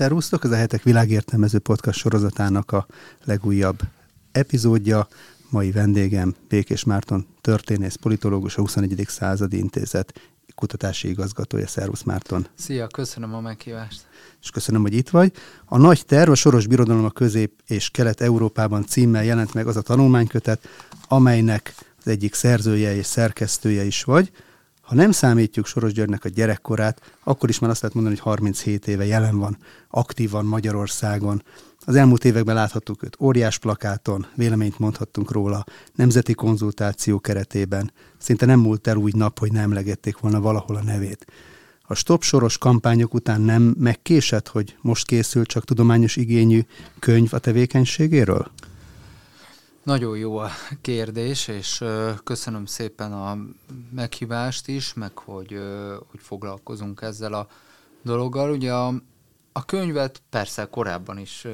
Szervusztok, ez a Hetek világértelmező podcast sorozatának a legújabb epizódja. Mai vendégem Békés Márton, történész, politológus, a 21. századi intézet kutatási igazgatója. Szervusz Márton! Szia, köszönöm a meghívást! És köszönöm, hogy itt vagy. A nagy terv, a Soros Birodalom a Közép- és Kelet-Európában címmel jelent meg az a tanulmánykötet, amelynek az egyik szerzője és szerkesztője is vagy. Ha nem számítjuk Soros Györgynek a gyerekkorát, akkor is már azt lehet mondani, hogy 37 éve jelen van, aktívan Magyarországon. Az elmúlt években láthattuk őt óriás plakáton, véleményt mondhattunk róla, nemzeti konzultáció keretében. Szinte nem múlt el úgy nap, hogy nem emlegették volna valahol a nevét. A stop soros kampányok után nem megkésett, hogy most készül csak tudományos igényű könyv a tevékenységéről? Nagyon jó a kérdés, és köszönöm szépen a meghívást is, meg hogy, hogy foglalkozunk ezzel a dologgal. Ugye a, a könyvet persze korábban is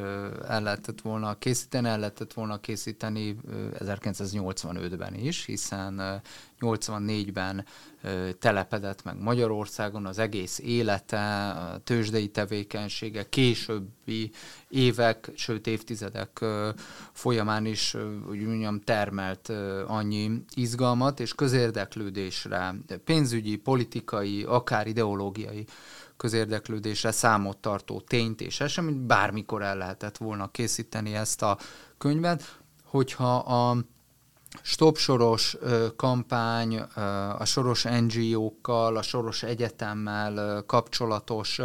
el lehetett volna készíteni, el lehetett volna készíteni 1985-ben is, hiszen 84-ben telepedett meg Magyarországon az egész élete, a tőzsdei tevékenysége, későbbi évek, sőt évtizedek folyamán is, úgy mondjam, termelt annyi izgalmat és közérdeklődésre, pénzügyi, politikai, akár ideológiai közérdeklődésre számot tartó tényt és eseményt, bármikor el lehetett volna készíteni ezt a könyvet, hogyha a Stop Soros kampány, a Soros NGO-kkal, a Soros Egyetemmel kapcsolatos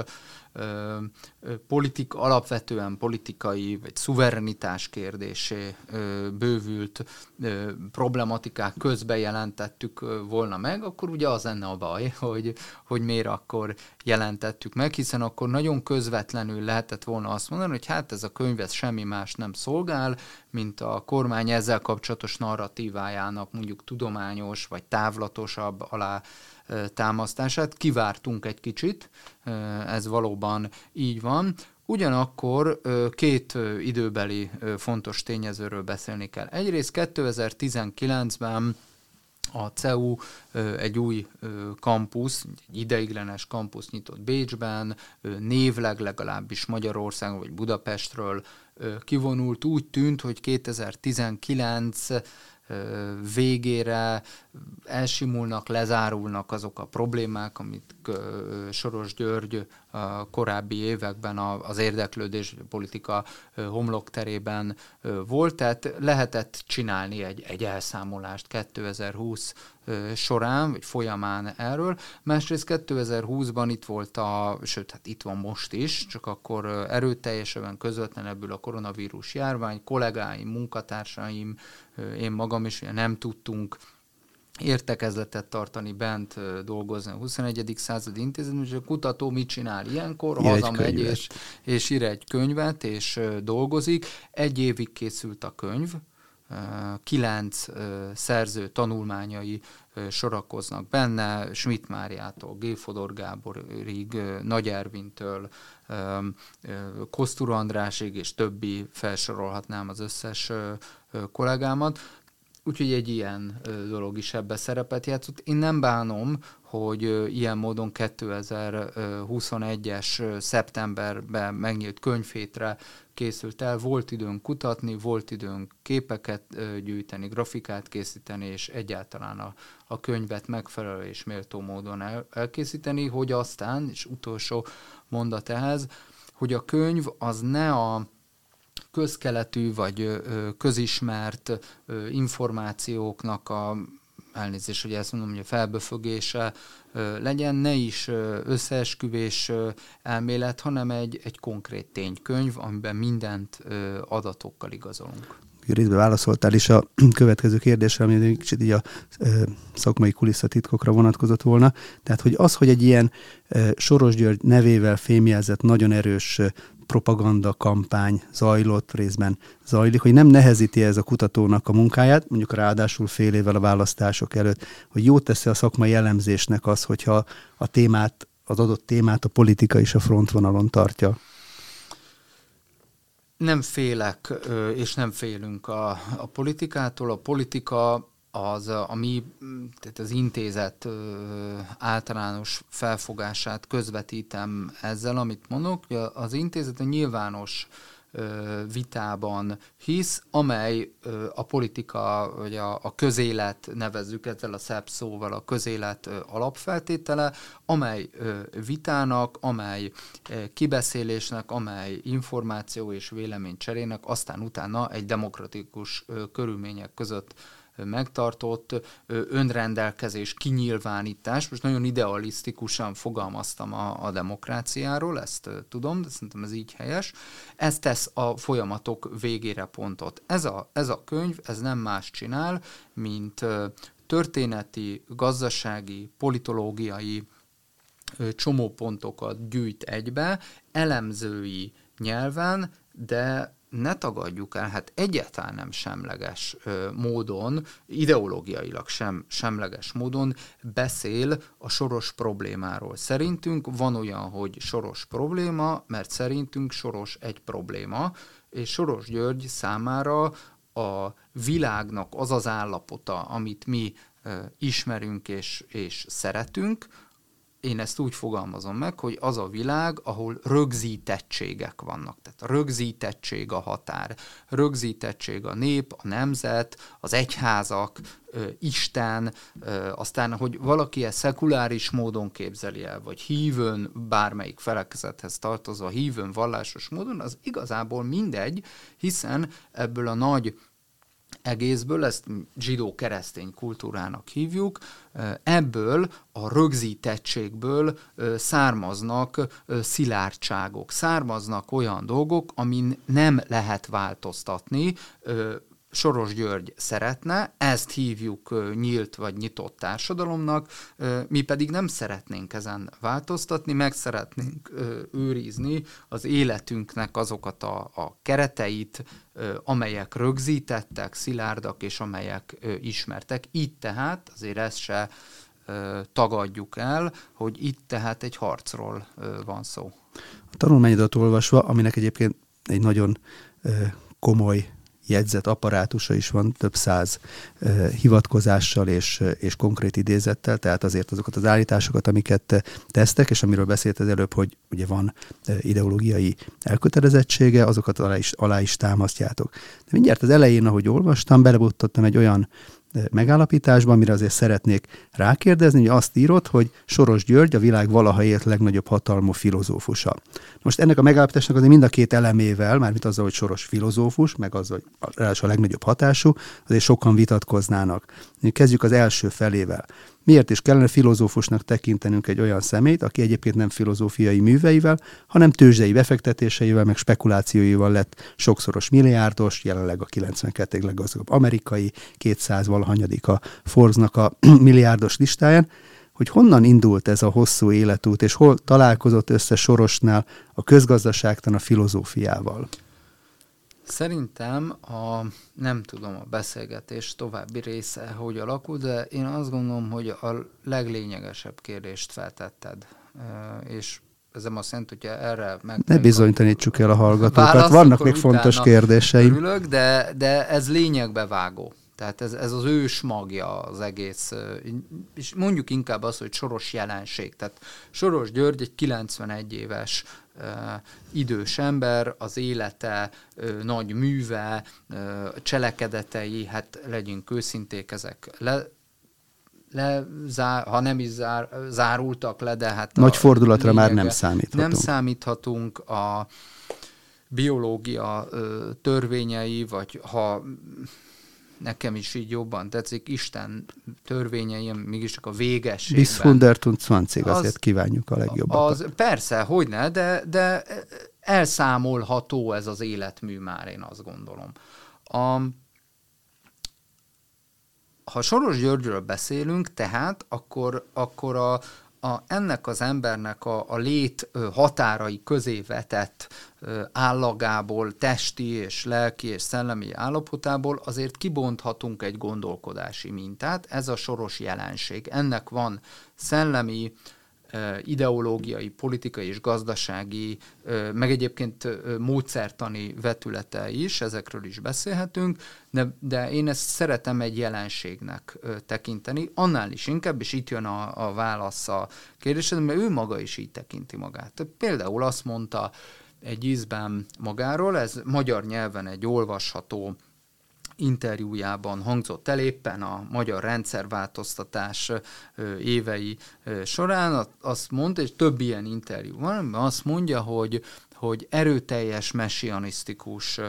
politik, alapvetően politikai vagy szuverenitás kérdésé bővült problematikák közben jelentettük volna meg, akkor ugye az lenne a baj, hogy, hogy miért akkor jelentettük meg, hiszen akkor nagyon közvetlenül lehetett volna azt mondani, hogy hát ez a könyv ez semmi más nem szolgál, mint a kormány ezzel kapcsolatos narratívájának mondjuk tudományos vagy távlatosabb alá támasztását. Kivártunk egy kicsit, ez valóban így van. Ugyanakkor két időbeli fontos tényezőről beszélni kell. Egyrészt 2019-ben a CEU egy új kampusz, egy ideiglenes kampusz nyitott Bécsben, névleg legalábbis Magyarországon vagy Budapestről kivonult. Úgy tűnt, hogy 2019 végére elsimulnak, lezárulnak azok a problémák, amit Soros György korábbi években az érdeklődés politika homlokterében volt, tehát lehetett csinálni egy, egy elszámolást 2020 során, vagy folyamán erről. Másrészt 2020-ban itt volt a, sőt, hát itt van most is, csak akkor erőteljesebben közvetlenebbül a koronavírus járvány, kollégáim, munkatársaim, én magam is nem tudtunk értekezletet tartani, bent dolgozni a 21. századi intézetben, és a kutató mit csinál ilyenkor? Ír Hazamegy és, és ír egy könyvet, és dolgozik. Egy évig készült a könyv, kilenc szerző tanulmányai sorakoznak benne, Schmidt Máriától, G. Fodor Gáborig, Nagy Ervintől, Kosztur Andrásig és többi felsorolhatnám az összes kollégámat. Úgyhogy egy ilyen dolog is ebbe szerepet játszott. Én nem bánom, hogy ilyen módon 2021-es szeptemberben megnyílt könyvhétre készült el. Volt időnk kutatni, volt időnk képeket gyűjteni, grafikát készíteni, és egyáltalán a, a könyvet megfelelő és méltó módon el, elkészíteni, hogy aztán, és utolsó mondat ehhez, hogy a könyv az ne a közkeletű vagy közismert információknak a elnézést, hogy ezt mondom, hogy a felböfögése legyen, ne is összeesküvés elmélet, hanem egy, egy konkrét ténykönyv, amiben mindent adatokkal igazolunk. Részben válaszoltál is a következő kérdésre, ami kicsit így a szakmai kulisszatitkokra vonatkozott volna. Tehát, hogy az, hogy egy ilyen Soros György nevével fémjelzett nagyon erős propaganda kampány zajlott, részben zajlik, hogy nem nehezíti ez a kutatónak a munkáját, mondjuk ráadásul fél évvel a választások előtt, hogy jót teszi a szakmai elemzésnek az, hogyha a témát, az adott témát a politika is a frontvonalon tartja. Nem félek, és nem félünk a, a politikától. A politika az a mi, tehát az intézet általános felfogását közvetítem ezzel, amit mondok. Az intézet a nyilvános vitában hisz, amely a politika, vagy a, a közélet, nevezzük ezzel a szebb szóval, a közélet alapfeltétele, amely vitának, amely kibeszélésnek, amely információ és véleménycserének aztán utána egy demokratikus körülmények között megtartott önrendelkezés, kinyilvánítás. Most nagyon idealisztikusan fogalmaztam a, a demokráciáról, ezt tudom, de szerintem ez így helyes. Ez tesz a folyamatok végére pontot. Ez a, ez a könyv, ez nem más csinál, mint történeti, gazdasági, politológiai csomópontokat gyűjt egybe, elemzői nyelven, de ne tagadjuk el, hát egyáltalán nem semleges módon, ideológiailag sem semleges módon beszél a soros problémáról. Szerintünk van olyan, hogy soros probléma, mert szerintünk soros egy probléma, és Soros György számára a világnak az az állapota, amit mi ismerünk és, és szeretünk, én ezt úgy fogalmazom meg, hogy az a világ, ahol rögzítettségek vannak. Tehát rögzítettség a határ, rögzítettség a nép, a nemzet, az egyházak, Isten, aztán, hogy valaki ezt szekuláris módon képzeli el, vagy hívőn, bármelyik felekezethez tartozva, hívőn, vallásos módon, az igazából mindegy, hiszen ebből a nagy egészből, ezt zsidó-keresztény kultúrának hívjuk, ebből a rögzítettségből származnak szilárdságok, származnak olyan dolgok, amin nem lehet változtatni, Soros György szeretne, ezt hívjuk nyílt vagy nyitott társadalomnak, mi pedig nem szeretnénk ezen változtatni, meg szeretnénk őrizni az életünknek azokat a, a kereteit, amelyek rögzítettek, szilárdak, és amelyek ismertek. Így tehát azért ezt se tagadjuk el, hogy itt tehát egy harcról van szó. A tanulmányodat olvasva, aminek egyébként egy nagyon komoly jegyzet apparátusa is van, több száz hivatkozással és, és konkrét idézettel, tehát azért azokat az állításokat, amiket tesztek, és amiről beszélt az előbb, hogy ugye van ideológiai elkötelezettsége, azokat alá is, alá is támasztjátok. De mindjárt az elején, ahogy olvastam, belebutottam egy olyan megállapításban, amire azért szeretnék rákérdezni, hogy azt írott, hogy Soros György a világ valaha élt legnagyobb hatalmú filozófusa. Most ennek a megállapításnak azért mind a két elemével, mármint azzal, hogy Soros filozófus, meg az, hogy a legnagyobb hatású, azért sokan vitatkoznának. Kezdjük az első felével. Miért is kellene filozófusnak tekintenünk egy olyan szemét, aki egyébként nem filozófiai műveivel, hanem tőzsdei befektetéseivel, meg spekulációival lett sokszoros milliárdos, jelenleg a 92 leggazdagabb amerikai, 200 valahanyadik a Forbes-nak a milliárdos listáján, hogy honnan indult ez a hosszú életút, és hol találkozott össze Sorosnál a közgazdaságtan a filozófiával. Szerintem a, nem tudom a beszélgetés további része hogy alakul, de én azt gondolom, hogy a leglényegesebb kérdést feltetted, és ez nem azt jelenti, hogyha erre meg... Ne bizonyítanítsuk el a hallgatókat, válasz, vannak még fontos kérdéseim. Örülök, de, de ez lényegbe vágó. Tehát ez, ez az ős magja az egész, és mondjuk inkább az, hogy soros jelenség. Tehát Soros György egy 91 éves idős ember, az élete, nagy műve, cselekedetei, hát legyünk őszinték, ezek le, le, zár, ha nem is zár, zárultak le, de hát... Nagy fordulatra már nem számíthatunk. Nem számíthatunk a biológia törvényei, vagy ha nekem is így jobban tetszik, Isten törvényei, mégis csak a végességben. Bis 120 azért az, kívánjuk a legjobbat. Az, persze, hogyne, de, de elszámolható ez az életmű már, én azt gondolom. A, ha Soros Györgyről beszélünk, tehát akkor, akkor a, a, ennek az embernek a, a lét határai közé vetett állagából, testi és lelki és szellemi állapotából azért kibonthatunk egy gondolkodási mintát. Ez a soros jelenség. Ennek van szellemi, ideológiai, politikai és gazdasági, meg egyébként módszertani vetülete is, ezekről is beszélhetünk, de, de én ezt szeretem egy jelenségnek tekinteni, annál is inkább, és itt jön a, a válasz a kérdésed, mert ő maga is így tekinti magát. Például azt mondta egy ízben magáról, ez magyar nyelven egy olvasható interjújában hangzott el éppen a magyar rendszerváltoztatás évei során, azt mondta, és több ilyen interjú van, azt mondja, hogy, hogy erőteljes messianisztikus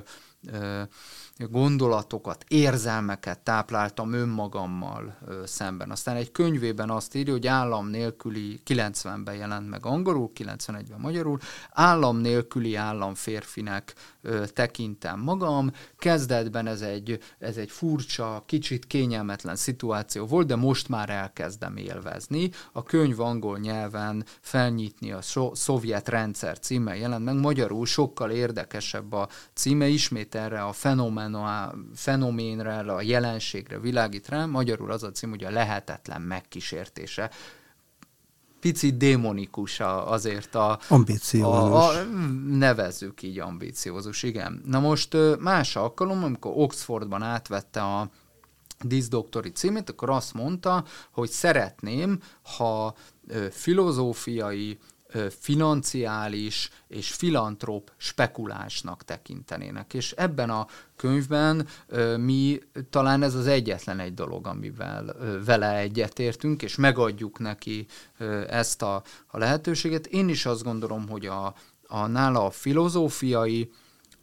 gondolatokat, érzelmeket tápláltam önmagammal szemben. Aztán egy könyvében azt írja, hogy állam nélküli, 90-ben jelent meg angolul, 91-ben magyarul, állam nélküli államférfinek ö, tekintem magam. Kezdetben ez egy, ez egy furcsa, kicsit kényelmetlen szituáció volt, de most már elkezdem élvezni. A könyv angol nyelven felnyitni a so- szovjet rendszer címe jelent meg, magyarul sokkal érdekesebb a címe, ismét erre a fenomen a fenoménre, a jelenségre világít rá, magyarul az a cím, hogy a lehetetlen megkísértése. Picit démonikus azért a... Ambíciózus. A, a, nevezzük így ambíciózus, igen. Na most más alkalom, amikor Oxfordban átvette a diszdoktori címét, akkor azt mondta, hogy szeretném, ha filozófiai, financiális és filantróp spekulásnak tekintenének. És ebben a könyvben mi talán ez az egyetlen egy dolog, amivel vele egyetértünk, és megadjuk neki ezt a, a lehetőséget. Én is azt gondolom, hogy a, a nála a filozófiai,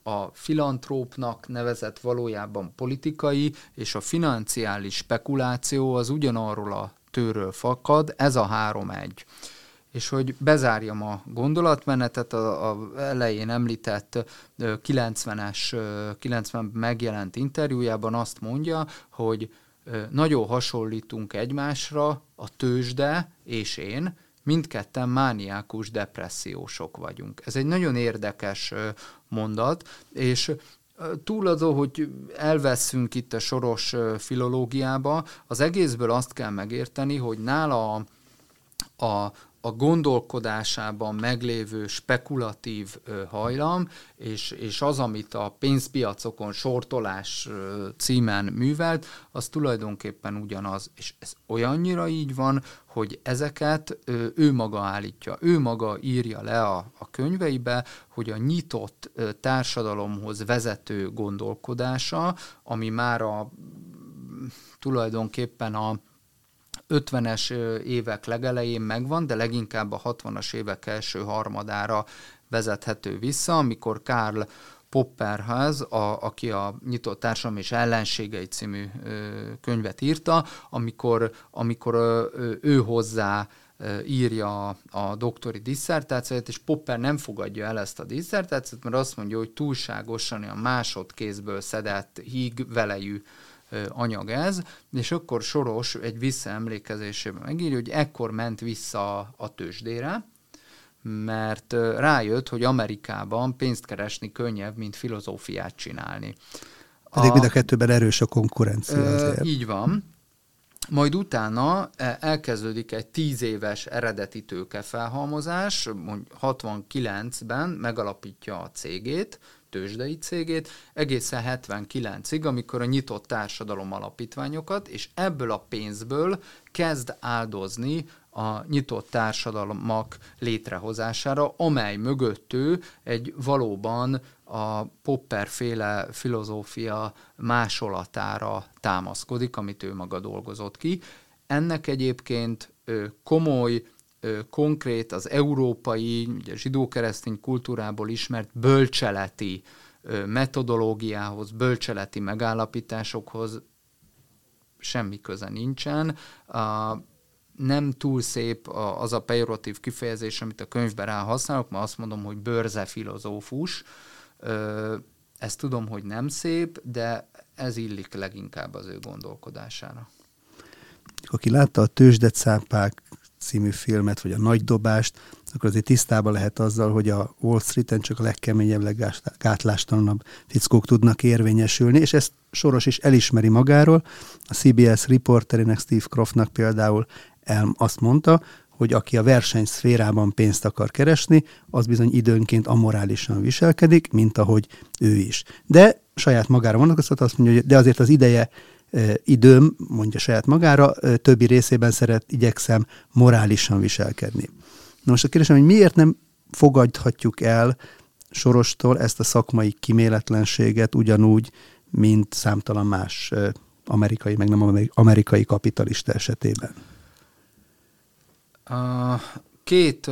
a filantrópnak nevezett valójában politikai, és a financiális spekuláció az ugyanarról a tőről fakad, ez a három egy és hogy bezárjam a gondolatmenetet, a, a elején említett 90-es, 90 megjelent interjújában azt mondja, hogy nagyon hasonlítunk egymásra, a tőzsde és én, mindketten mániákus depressziósok vagyunk. Ez egy nagyon érdekes mondat, és túl azon, hogy elveszünk itt a soros filológiába, az egészből azt kell megérteni, hogy nála a, a, a gondolkodásában meglévő spekulatív hajlam, és, és az, amit a pénzpiacokon sortolás címen művelt, az tulajdonképpen ugyanaz. És ez olyannyira így van, hogy ezeket ő maga állítja, ő maga írja le a, a könyveibe, hogy a nyitott társadalomhoz vezető gondolkodása, ami már a tulajdonképpen a 50-es évek legelején megvan, de leginkább a 60-as évek első harmadára vezethető vissza, amikor Karl Popperhez, a, aki a Nyitott Társadalom és Ellenségei című ö, könyvet írta, amikor, amikor ö, ő hozzá írja a, a doktori disszertációt, és Popper nem fogadja el ezt a disszertációt, mert azt mondja, hogy túlságosan a másodkézből szedett híg velejű anyag ez, és akkor Soros egy visszaemlékezésében megírja, hogy ekkor ment vissza a tőzsdére, mert rájött, hogy Amerikában pénzt keresni könnyebb, mint filozófiát csinálni. Pedig a, mind a kettőben erős a konkurencia azért. Így van. Majd utána e, elkezdődik egy tíz éves eredeti tőkefelhalmozás, 69-ben megalapítja a cégét, tőzsdei cégét, egészen 79-ig, amikor a nyitott társadalom alapítványokat, és ebből a pénzből kezd áldozni a nyitott társadalmak létrehozására, amely mögött ő egy valóban a Popper féle filozófia másolatára támaszkodik, amit ő maga dolgozott ki. Ennek egyébként komoly konkrét az európai, ugye zsidó-keresztény kultúrából ismert bölcseleti metodológiához, bölcseleti megállapításokhoz semmi köze nincsen. Nem túl szép az a pejoratív kifejezés, amit a könyvben rá használok, mert azt mondom, hogy bőrze filozófus. Ezt tudom, hogy nem szép, de ez illik leginkább az ő gondolkodására. Aki látta a tőzsdecápák című filmet, vagy a Nagy Dobást, akkor azért tisztában lehet azzal, hogy a Wall Street-en csak a legkeményebb, leggátlástalanabb fickók tudnak érvényesülni, és ezt Soros is elismeri magáról. A CBS riporterének Steve Croftnak például el, azt mondta, hogy aki a versenyszférában pénzt akar keresni, az bizony időnként amorálisan viselkedik, mint ahogy ő is. De saját magára vonatkoztat azt mondja, hogy de azért az ideje időm, mondja saját magára, többi részében szeret, igyekszem morálisan viselkedni. Na most a kérdésem, hogy miért nem fogadhatjuk el Sorostól ezt a szakmai kiméletlenséget ugyanúgy, mint számtalan más amerikai, meg nem amerikai kapitalista esetében? A két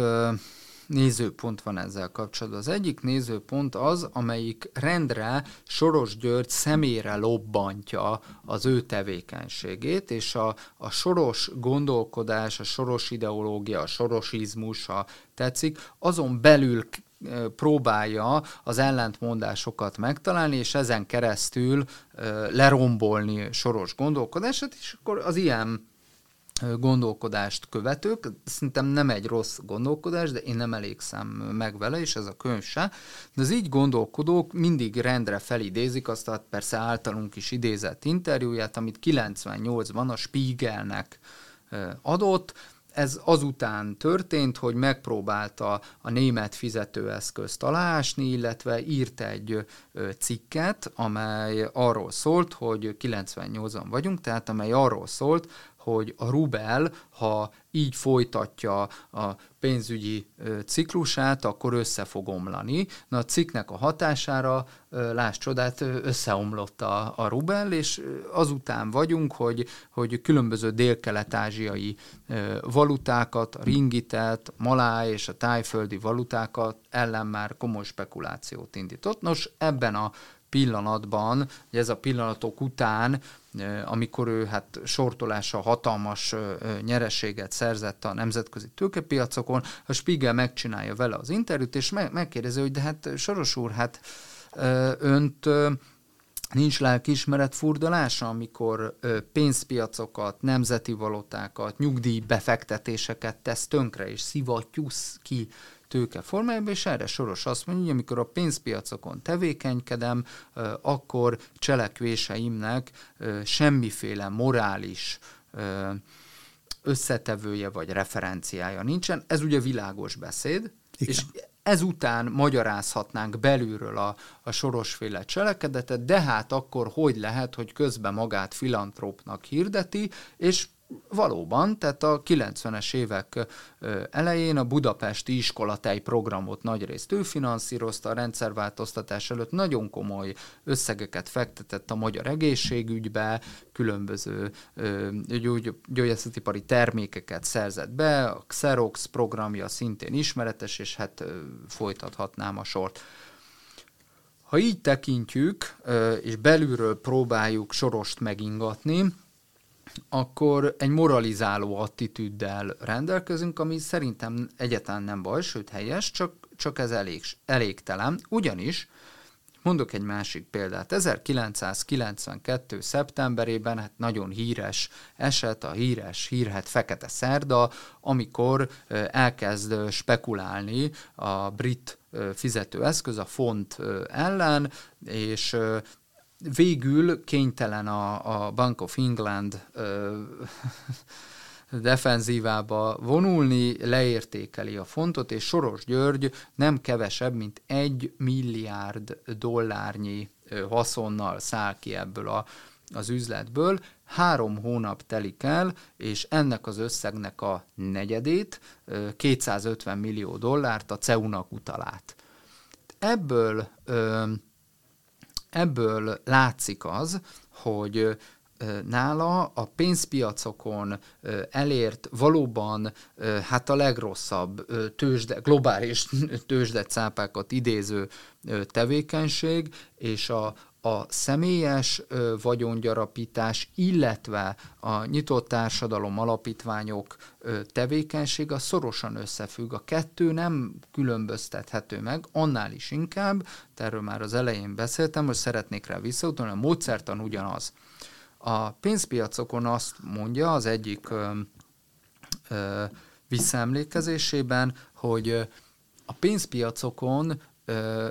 nézőpont van ezzel kapcsolatban. Az egyik nézőpont az, amelyik rendre Soros György szemére lobbantja az ő tevékenységét, és a, a soros gondolkodás, a soros ideológia, a sorosizmus, ha tetszik, azon belül próbálja az ellentmondásokat megtalálni, és ezen keresztül lerombolni soros gondolkodását, és akkor az ilyen gondolkodást követők, szerintem nem egy rossz gondolkodás, de én nem elégszem meg vele, és ez a könyv se, de az így gondolkodók mindig rendre felidézik azt a persze általunk is idézett interjúját, amit 98-ban a Spiegelnek adott, ez azután történt, hogy megpróbálta a német fizetőeszközt alásni, illetve írt egy cikket, amely arról szólt, hogy 98-an vagyunk, tehát amely arról szólt, hogy a rubel, ha így folytatja a pénzügyi ciklusát, akkor össze fog omlani. Na a cikknek a hatására, láss csodát, összeomlott a, a rubel, és azután vagyunk, hogy, hogy különböző dél-kelet-ázsiai valutákat, a ringitet, maláj és a tájföldi valutákat ellen már komoly spekulációt indított. Nos, ebben a pillanatban, hogy ez a pillanatok után, amikor ő hát sortolása hatalmas nyereséget szerzett a nemzetközi tőkepiacokon, a Spiegel megcsinálja vele az interjút, és megkérdezi, hogy de hát Soros úr, hát önt nincs lelkiismeret furdalása, amikor pénzpiacokat, nemzeti valutákat, nyugdíjbefektetéseket tesz tönkre, és szivattyúsz ki tőke formájában, és erre Soros azt mondja, hogy amikor a pénzpiacokon tevékenykedem, akkor cselekvéseimnek semmiféle morális összetevője vagy referenciája nincsen. Ez ugye világos beszéd, Igen. és ezután magyarázhatnánk belülről a, a sorosféle cselekedetet, de hát akkor hogy lehet, hogy közben magát filantrópnak hirdeti, és Valóban, tehát a 90-es évek elején a budapesti iskolatej programot nagyrészt ő finanszírozta, a rendszerváltoztatás előtt nagyon komoly összegeket fektetett a magyar egészségügybe, különböző gyógyászatipari termékeket szerzett be, a Xerox programja szintén ismeretes, és hát folytathatnám a sort. Ha így tekintjük, és belülről próbáljuk sorost megingatni, akkor egy moralizáló attitűddel rendelkezünk, ami szerintem egyáltalán nem baj, sőt helyes, csak, csak ez elég, elégtelen. Ugyanis, mondok egy másik példát, 1992. szeptemberében hát nagyon híres eset, a híres hírhet Fekete Szerda, amikor elkezd spekulálni a brit fizetőeszköz, a font ellen, és végül kénytelen a, a Bank of England ö, defenzívába vonulni, leértékeli a fontot, és Soros György nem kevesebb, mint egy milliárd dollárnyi haszonnal száll ki ebből a, az üzletből. Három hónap telik el, és ennek az összegnek a negyedét, 250 millió dollárt a CEU-nak utalát. Ebből ebből látszik az, hogy nála a pénzpiacokon elért valóban hát a legrosszabb tőzsde, globális tőzsdecápákat idéző tevékenység, és a, a személyes vagyongyarapítás, illetve a nyitott társadalom alapítványok tevékenység a szorosan összefügg. A kettő nem különböztethető meg, annál is inkább, erről már az elején beszéltem, hogy szeretnék rá visszautalni, a módszertan ugyanaz. A pénzpiacokon azt mondja az egyik ö, ö, visszaemlékezésében, hogy a pénzpiacokon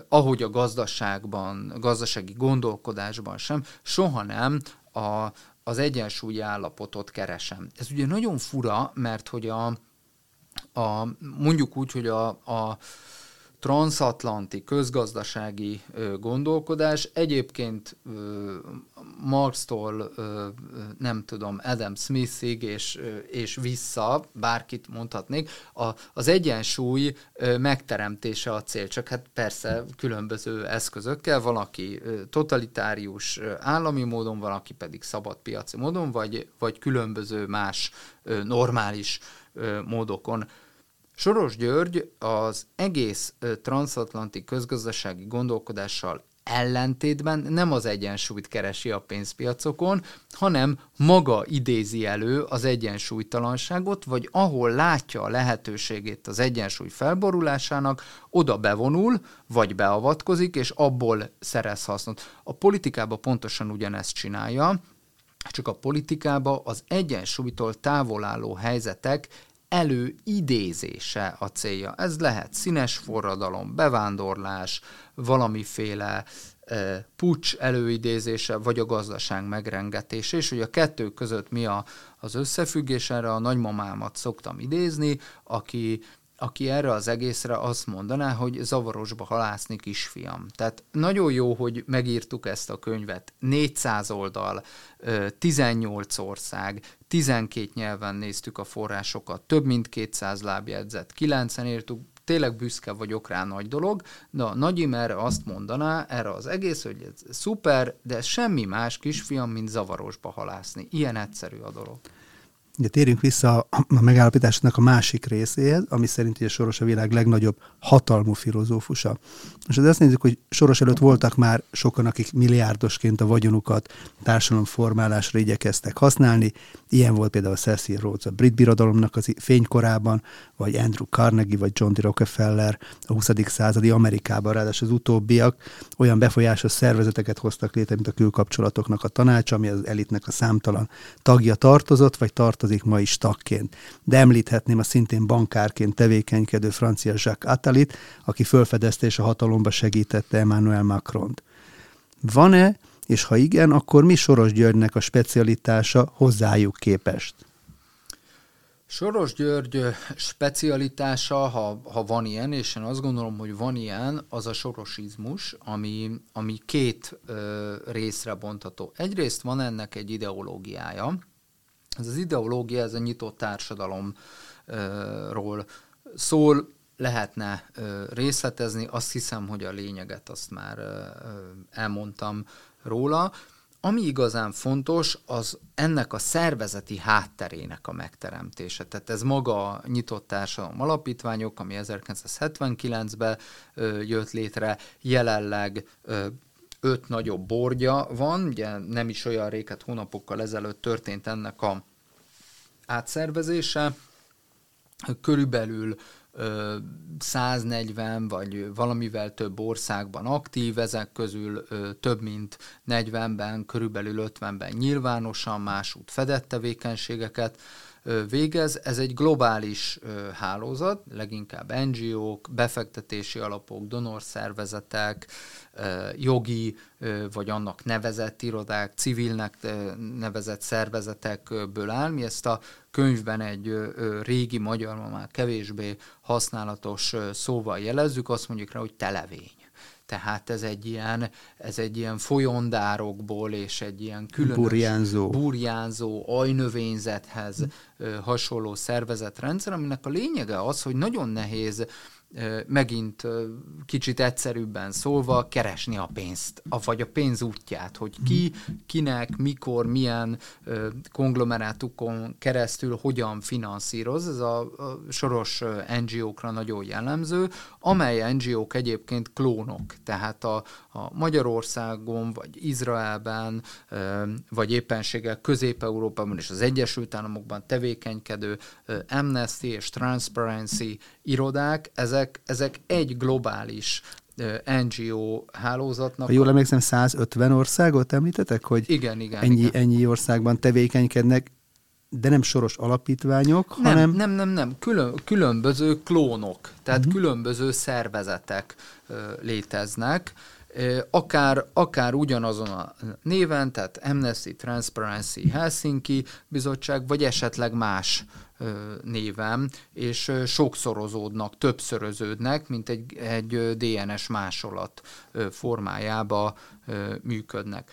ahogy a gazdaságban, gazdasági gondolkodásban sem, soha nem a, az egyensúlyi állapotot keresem. Ez ugye nagyon fura, mert hogy a, a, mondjuk úgy, hogy a, a transatlanti közgazdasági gondolkodás. Egyébként Marx-tól nem tudom, Adam Smithig és, és vissza, bárkit mondhatnék, a, az egyensúly megteremtése a cél, csak hát persze különböző eszközökkel, valaki totalitárius állami módon, valaki pedig szabad piaci módon, vagy, vagy különböző más normális módokon Soros György az egész transatlanti közgazdasági gondolkodással ellentétben nem az egyensúlyt keresi a pénzpiacokon, hanem maga idézi elő az egyensúlytalanságot, vagy ahol látja a lehetőségét az egyensúly felborulásának, oda bevonul, vagy beavatkozik, és abból szerez hasznot. A politikában pontosan ugyanezt csinálja, csak a politikába az egyensúlytól távol álló helyzetek előidézése a célja. Ez lehet színes forradalom, bevándorlás, valamiféle e, pucs előidézése, vagy a gazdaság megrengetése, és hogy a kettő között mi a, az összefüggés, erre a nagymamámat szoktam idézni, aki aki erre az egészre azt mondaná, hogy zavarosba halászni kisfiam. Tehát nagyon jó, hogy megírtuk ezt a könyvet. 400 oldal, 18 ország, 12 nyelven néztük a forrásokat, több mint 200 lábjegyzet, 9-en írtuk, tényleg büszke vagyok rá nagy dolog, de a nagyim erre azt mondaná, erre az egész, hogy ez szuper, de semmi más kisfiam, mint zavarosba halászni. Ilyen egyszerű a dolog. Ugye térjünk vissza a megállapításnak a másik részéhez, ami szerint ugye Soros a világ legnagyobb hatalmú filozófusa. És azt nézzük, hogy Soros előtt voltak már sokan, akik milliárdosként a vagyonukat társadalomformálásra igyekeztek használni. Ilyen volt például Cecil Rhodes a brit birodalomnak az fénykorában, vagy Andrew Carnegie, vagy John D. Rockefeller a 20. századi Amerikában. Ráadásul az utóbbiak olyan befolyásos szervezeteket hoztak létre, mint a külkapcsolatoknak a tanácsa, ami az elitnek a számtalan tagja tartozott, vagy tartozik ma is tagként. De említhetném a szintén bankárként tevékenykedő francia Jacques Attalit, aki fölfedezte és a hatalomba segítette Emmanuel Macron-t. Van-e, és ha igen, akkor mi Soros Györgynek a specialitása hozzájuk képest? Soros György specialitása, ha, ha van ilyen, és én azt gondolom, hogy van ilyen, az a sorosizmus, ami, ami két ö, részre bontható. Egyrészt van ennek egy ideológiája. Ez az ideológia, ez a nyitott társadalomról szól, lehetne részletezni, azt hiszem, hogy a lényeget azt már elmondtam róla. Ami igazán fontos, az ennek a szervezeti hátterének a megteremtése. Tehát ez maga a nyitott társadalom alapítványok, ami 1979-ben jött létre, jelenleg ö, öt nagyobb bordja van, ugye nem is olyan réket hónapokkal ezelőtt történt ennek a átszervezése, körülbelül 140 vagy valamivel több országban aktív, ezek közül több mint 40-ben, körülbelül 50-ben nyilvánosan másút fedett tevékenységeket végez. Ez egy globális hálózat, leginkább NGO-k, befektetési alapok, donorszervezetek, jogi vagy annak nevezett irodák, civilnek nevezett szervezetekből áll. Mi ezt a könyvben egy régi magyar, ma már kevésbé használatos szóval jelezzük, azt mondjuk rá, hogy televény tehát ez egy ilyen, ez egy ilyen folyondárokból és egy ilyen különös burjánzó, burjánzó ajnövényzethez hasonló szervezetrendszer, aminek a lényege az, hogy nagyon nehéz megint kicsit egyszerűbben szólva keresni a pénzt, vagy a pénz útját, hogy ki, kinek, mikor, milyen konglomerátukon keresztül hogyan finanszíroz. Ez a, a soros NGO-kra nagyon jellemző, amely NGO-k egyébként klónok, tehát a, a Magyarországon, vagy Izraelben, vagy éppenséggel Közép-Európában és az Egyesült Államokban tevékenykedő Amnesty és Transparency irodák, ezek, ezek egy globális NGO hálózatnak. Ha jól emlékszem, 150 országot említetek, hogy igen, igen, ennyi, igen. ennyi országban tevékenykednek, de nem soros alapítványok, nem, hanem... Nem, nem, nem, Külön, különböző klónok, tehát uh-huh. különböző szervezetek ö, léteznek, akár, akár ugyanazon a néven, tehát Amnesty Transparency Helsinki Bizottság, vagy esetleg más névem, és sokszorozódnak, többszöröződnek, mint egy, egy DNS másolat formájába működnek.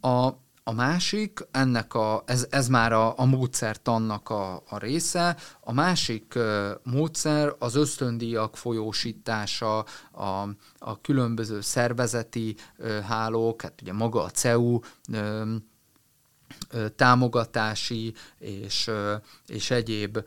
A, a másik, ennek a, ez, ez már a, a módszertannak a, a része, a másik módszer az ösztöndíjak folyósítása, a, a különböző szervezeti hálók, hát ugye maga a CEU, támogatási és, és egyéb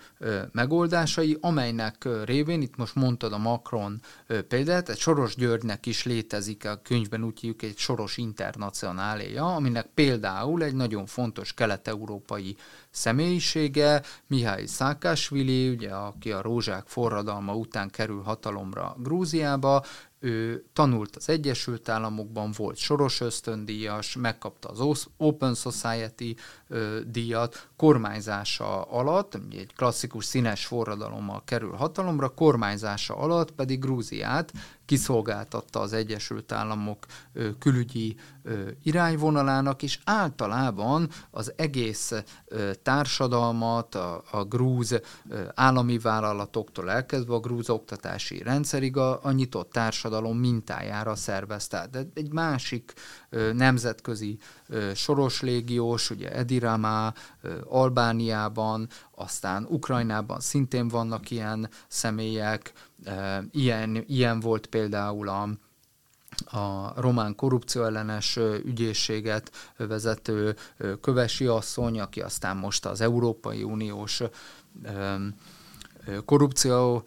megoldásai, amelynek révén, itt most mondtad a Macron példát, egy Soros Györgynek is létezik, a könyvben úgy hívjuk egy Soros Internacionáléja, aminek például egy nagyon fontos kelet-európai személyisége, Mihály Szákásvili, ugye, aki a rózsák forradalma után kerül hatalomra Grúziába, ő tanult az Egyesült Államokban, volt soros ösztöndíjas, megkapta az Open Society díjat, kormányzása alatt, egy klasszikus színes forradalommal kerül hatalomra, kormányzása alatt pedig Grúziát kiszolgáltatta az Egyesült Államok külügyi irányvonalának, és általában az egész társadalmat, a, a grúz állami vállalatoktól elkezdve a grúz oktatási rendszerig a, a nyitott társadalom mintájára szervezte. De egy másik nemzetközi soros légiós, ugye Edirama, Albániában, aztán Ukrajnában szintén vannak ilyen személyek, ilyen, ilyen volt például a, a román korrupcióellenes ügyészséget vezető Kövesi asszony, aki aztán most az Európai Uniós korrupció,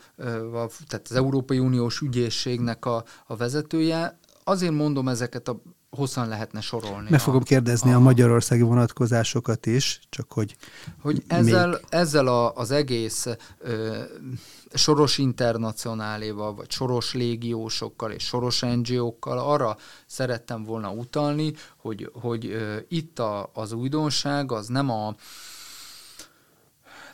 tehát az Európai Uniós ügyészségnek a, a vezetője. Azért mondom ezeket a hosszan lehetne sorolni. Meg fogom kérdezni a, a magyarországi vonatkozásokat is, csak hogy... Hogy ezzel, még... ezzel a, az egész ö, soros internacionáléval, vagy soros légiósokkal és soros NGO-kkal arra szerettem volna utalni, hogy, hogy ö, itt a, az újdonság az nem a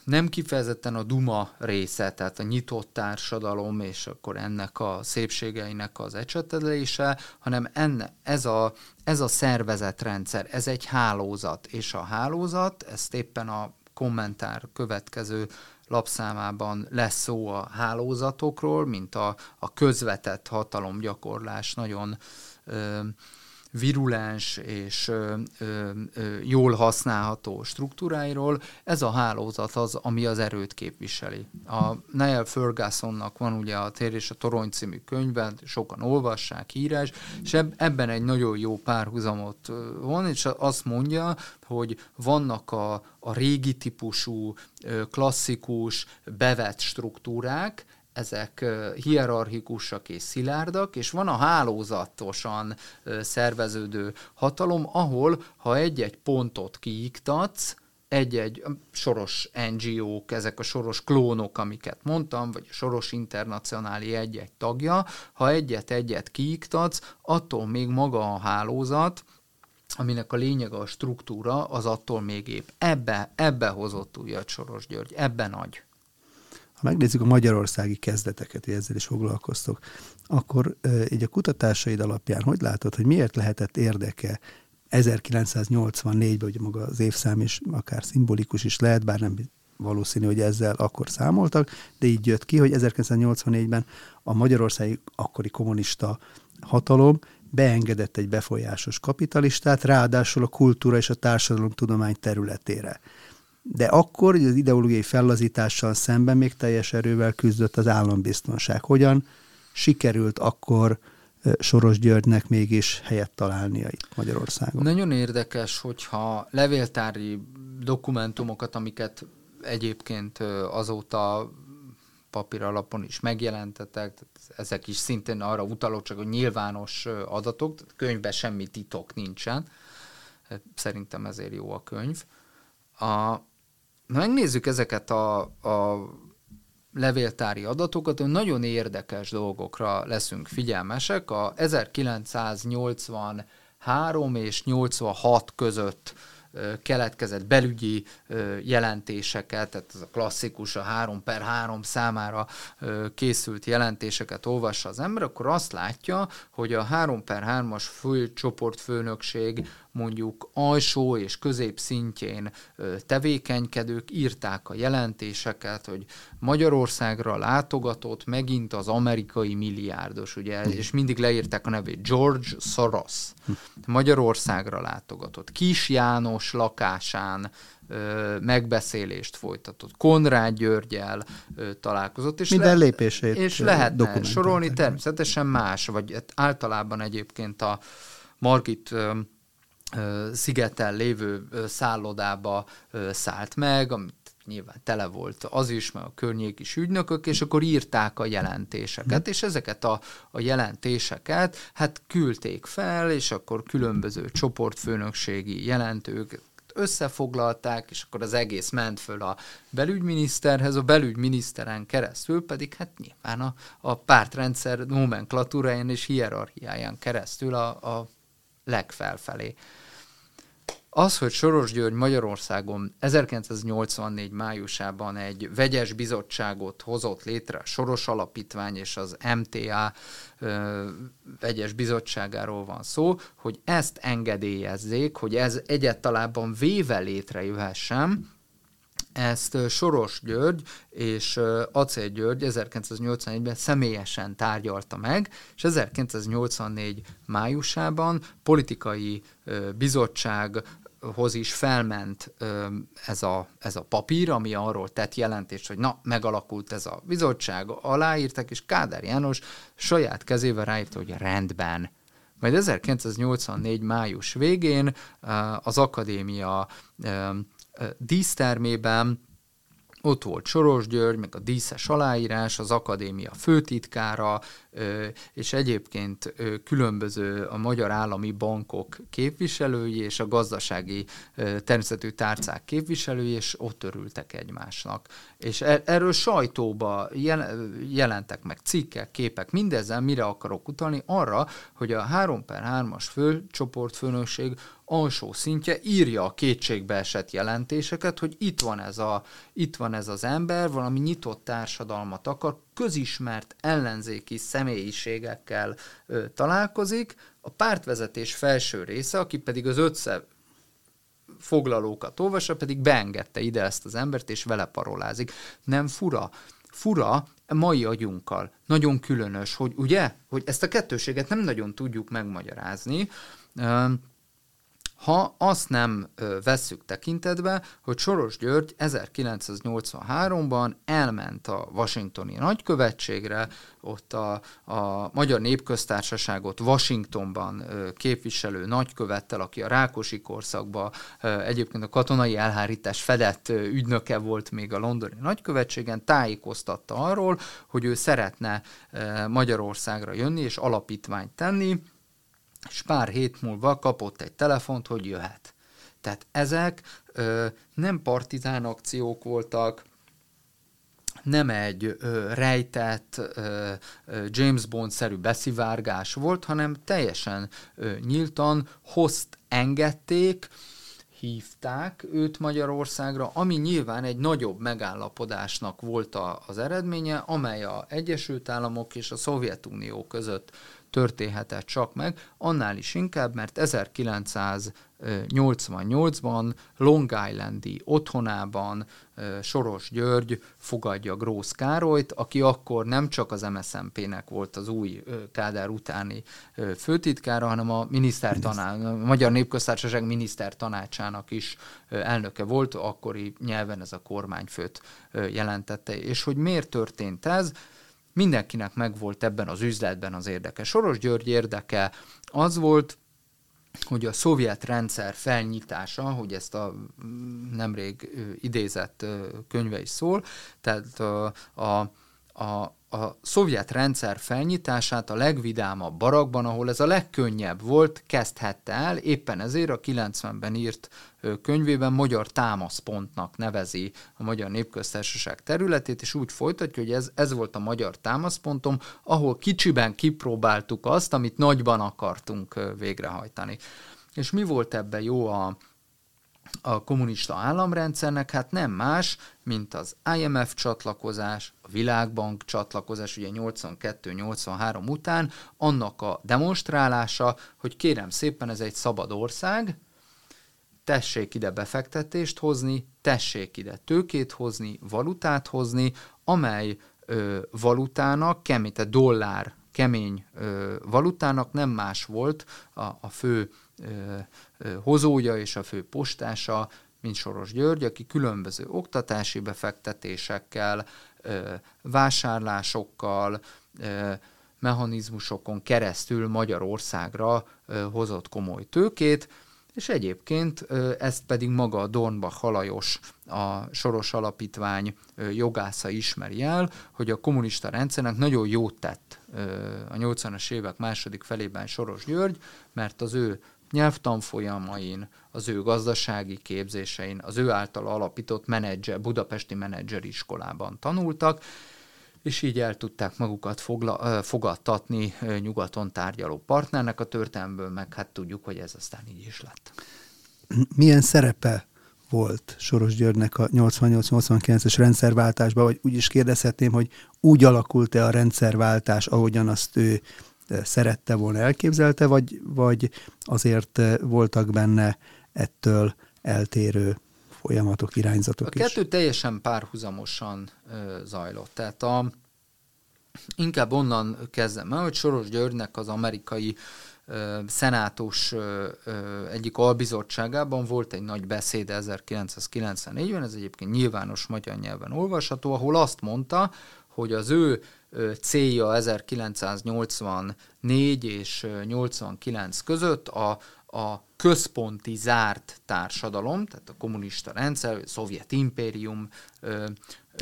nem kifejezetten a Duma része, tehát a nyitott társadalom, és akkor ennek a szépségeinek az ecsetelése, hanem enne, ez, a, ez a szervezetrendszer, ez egy hálózat, és a hálózat, ezt éppen a kommentár következő lapszámában lesz szó a hálózatokról, mint a, a közvetett hatalomgyakorlás nagyon ö, virulens és ö, ö, ö, jól használható struktúráiról, ez a hálózat az, ami az erőt képviseli. A Niall Fergusonnak van ugye a Tér és a Torony című könyvben, sokan olvassák, írás, és ebben egy nagyon jó párhuzamot van, és azt mondja, hogy vannak a, a régi típusú, klasszikus, bevett struktúrák, ezek hierarchikusak és szilárdak, és van a hálózatosan szerveződő hatalom, ahol ha egy-egy pontot kiiktatsz, egy-egy soros NGO-k, ezek a soros klónok, amiket mondtam, vagy a soros internacionáli egy-egy tagja, ha egyet-egyet kiiktatsz, attól még maga a hálózat, aminek a lényege a struktúra, az attól még épp. Ebbe, ebbe hozott újat Soros György, ebbe nagy. Ha megnézzük a magyarországi kezdeteket, hogy ezzel is foglalkoztok, akkor így a kutatásaid alapján hogy látod, hogy miért lehetett érdeke 1984-ben, ugye maga az évszám is akár szimbolikus is lehet, bár nem valószínű, hogy ezzel akkor számoltak, de így jött ki, hogy 1984-ben a magyarországi akkori kommunista hatalom beengedett egy befolyásos kapitalistát, ráadásul a kultúra és a társadalomtudomány területére de akkor az ideológiai fellazítással szemben még teljes erővel küzdött az állambiztonság. Hogyan sikerült akkor Soros Györgynek mégis helyet találnia itt Magyarországon? Nagyon érdekes, hogyha levéltári dokumentumokat, amiket egyébként azóta papír alapon is megjelentetek, ezek is szintén arra utalok, csak hogy nyilvános adatok, könyvben semmi titok nincsen, szerintem ezért jó a könyv. A, ha megnézzük ezeket a, a levéltári adatokat, nagyon érdekes dolgokra leszünk figyelmesek. A 1983 és 86 között keletkezett belügyi jelentéseket, tehát ez a klasszikus, a 3 per 3 számára készült jelentéseket olvassa az ember, akkor azt látja, hogy a 3 per 3-as főcsoportfőnökség mondjuk alsó és közép szintjén tevékenykedők írták a jelentéseket, hogy Magyarországra látogatott megint az amerikai milliárdos, ugye, és mindig leírták a nevét, George Soros. Magyarországra látogatott. Kis János lakásán megbeszélést folytatott. Konrád Györgyel találkozott. És Minden le- lépését És lehetne sorolni természetesen más, vagy hát általában egyébként a Margit szigeten lévő szállodába szállt meg, amit nyilván tele volt az is, meg a környék is ügynökök, és akkor írták a jelentéseket, és ezeket a, a jelentéseket hát küldték fel, és akkor különböző csoportfőnökségi jelentők összefoglalták, és akkor az egész ment föl a belügyminiszterhez, a belügyminiszteren keresztül pedig hát nyilván a, a pártrendszer nomenklatúráján és hierarchiáján keresztül a, a legfelfelé. Az, hogy Soros György Magyarországon 1984 májusában egy vegyes bizottságot hozott létre, a Soros Alapítvány és az MTA ö, vegyes bizottságáról van szó, hogy ezt engedélyezzék, hogy ez egyáltalában véve létrejöhessen, ezt Soros György és Acél György 1981-ben személyesen tárgyalta meg, és 1984 májusában politikai bizottság hoz is felment ez a, ez a papír, ami arról tett jelentést, hogy na, megalakult ez a bizottság, aláírtak, és Kádár János saját kezével ráírta, hogy rendben. Majd 1984. május végén az akadémia dísztermében ott volt Soros György, meg a díszes aláírás, az akadémia főtitkára, és egyébként különböző a magyar állami bankok képviselői és a gazdasági természetű tárcák képviselői, és ott örültek egymásnak. És er-, erről sajtóba jelentek meg cikkek, képek, mindezzel mire akarok utalni? Arra, hogy a 3 per 3-as főcsoportfőnökség alsó szintje írja a kétségbe esett jelentéseket, hogy itt van ez, a, itt van ez az ember, valami nyitott társadalmat akar, közismert ellenzéki személyiségekkel ö, találkozik, a pártvezetés felső része, aki pedig az össze foglalókat olvassa, pedig beengedte ide ezt az embert, és vele parolázik. Nem fura. Fura mai agyunkkal. Nagyon különös, hogy ugye, hogy ezt a kettőséget nem nagyon tudjuk megmagyarázni, ha azt nem vesszük tekintetbe, hogy Soros György 1983-ban elment a washingtoni nagykövetségre, ott a, a Magyar Népköztársaságot Washingtonban képviselő nagykövettel, aki a Rákosi korszakban egyébként a katonai elhárítás fedett ügynöke volt még a londoni nagykövetségen, tájékoztatta arról, hogy ő szeretne Magyarországra jönni és alapítványt tenni, és pár hét múlva kapott egy telefont, hogy jöhet. Tehát ezek ö, nem partizán akciók voltak, nem egy ö, rejtett ö, James Bond-szerű beszivárgás volt, hanem teljesen ö, nyíltan hozt engedték, hívták őt Magyarországra, ami nyilván egy nagyobb megállapodásnak volt a, az eredménye, amely a Egyesült Államok és a Szovjetunió között történhetett csak meg, annál is inkább, mert 1988-ban Long Islandi otthonában Soros György fogadja Grósz Károlyt, aki akkor nem csak az MSZMP-nek volt az új Kádár utáni főtitkára, hanem a minisztertaná, a Magyar Népköztársaság minisztertanácsának is elnöke volt, akkori nyelven ez a kormányfőt jelentette. És hogy miért történt ez? Mindenkinek megvolt ebben az üzletben az érdeke. Soros György érdeke az volt, hogy a szovjet rendszer felnyitása, hogy ezt a nemrég idézett könyve is szól, tehát a, a, a, a szovjet rendszer felnyitását a legvidámabb barakban, ahol ez a legkönnyebb volt, kezdhette el, éppen ezért a 90-ben írt könyvében magyar támaszpontnak nevezi a Magyar Népköztársaság területét, és úgy folytatja, hogy ez, ez volt a magyar támaszpontom, ahol kicsiben kipróbáltuk azt, amit nagyban akartunk végrehajtani. És mi volt ebben jó a, a kommunista államrendszernek hát nem más, mint az IMF csatlakozás, a Világbank csatlakozás, ugye 82-83 után, annak a demonstrálása, hogy kérem szépen ez egy szabad ország, tessék ide befektetést hozni, tessék ide tőkét hozni, valutát hozni, amely ö, valutának, kemény, tehát dollár kemény ö, valutának nem más volt a, a fő hozója és a fő postása, mint Soros György, aki különböző oktatási befektetésekkel, vásárlásokkal, mechanizmusokon keresztül Magyarországra hozott komoly tőkét, és egyébként ezt pedig maga a Dornbach Halajos, a Soros Alapítvány jogásza ismeri el, hogy a kommunista rendszernek nagyon jót tett a 80-as évek második felében Soros György, mert az ő nyelvtanfolyamain, az ő gazdasági képzésein, az ő által alapított menedzser, budapesti menedzseriskolában tanultak, és így el tudták magukat fogla, fogadtatni nyugaton tárgyaló partnernek a történelmből, meg hát tudjuk, hogy ez aztán így is lett. Milyen szerepe volt Soros Györgynek a 88-89-es rendszerváltásban, vagy úgy is kérdezhetném, hogy úgy alakult-e a rendszerváltás, ahogyan azt ő szerette volna, elképzelte, vagy, vagy azért voltak benne ettől eltérő folyamatok, irányzatok a is. A kettő teljesen párhuzamosan ö, zajlott. Tehát a, inkább onnan kezdem el, hogy Soros Györgynek az amerikai ö, szenátus egyik albizottságában volt egy nagy beszéde 1994-ben, ez egyébként nyilvános magyar nyelven olvasható, ahol azt mondta, hogy az ő célja 1984 és 89 között a, a központi zárt társadalom, tehát a kommunista rendszer, a szovjet impérium.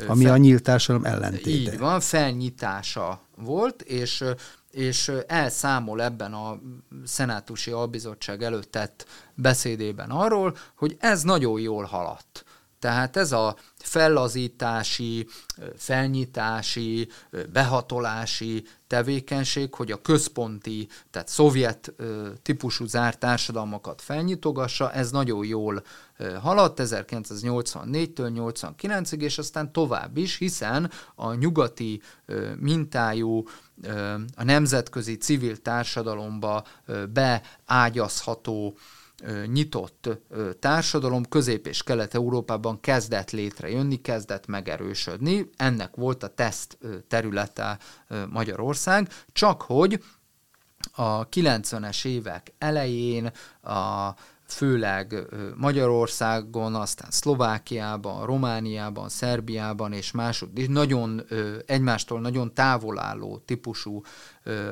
Ami fel, a nyílt társadalom ellentéte. Így van, felnyitása volt, és és elszámol ebben a szenátusi albizottság előtt tett beszédében arról, hogy ez nagyon jól haladt. Tehát ez a fellazítási, felnyitási, behatolási tevékenység, hogy a központi, tehát szovjet típusú zárt társadalmakat felnyitogassa, ez nagyon jól haladt 1984-től 89-ig, és aztán tovább is, hiszen a nyugati mintájú a nemzetközi civil társadalomba beágyazható nyitott társadalom Közép- és Kelet-Európában kezdett létrejönni, kezdett megerősödni. Ennek volt a teszt területe Magyarország, csak hogy a 90-es évek elején a főleg Magyarországon, aztán Szlovákiában, Romániában, Szerbiában és másod is nagyon egymástól nagyon távol álló típusú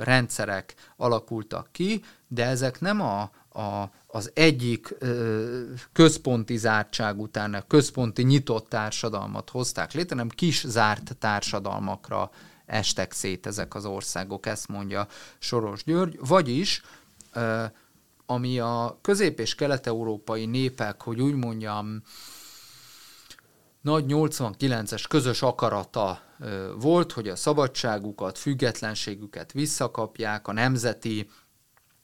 rendszerek alakultak ki, de ezek nem a, a, az egyik ö, központi zártság után a központi nyitott társadalmat hozták létre, hanem kis zárt társadalmakra estek szét ezek az országok, ezt mondja Soros György, vagyis ö, ami a közép- és kelet-európai népek, hogy úgy mondjam, nagy 89-es közös akarata volt, hogy a szabadságukat, függetlenségüket visszakapják, a nemzeti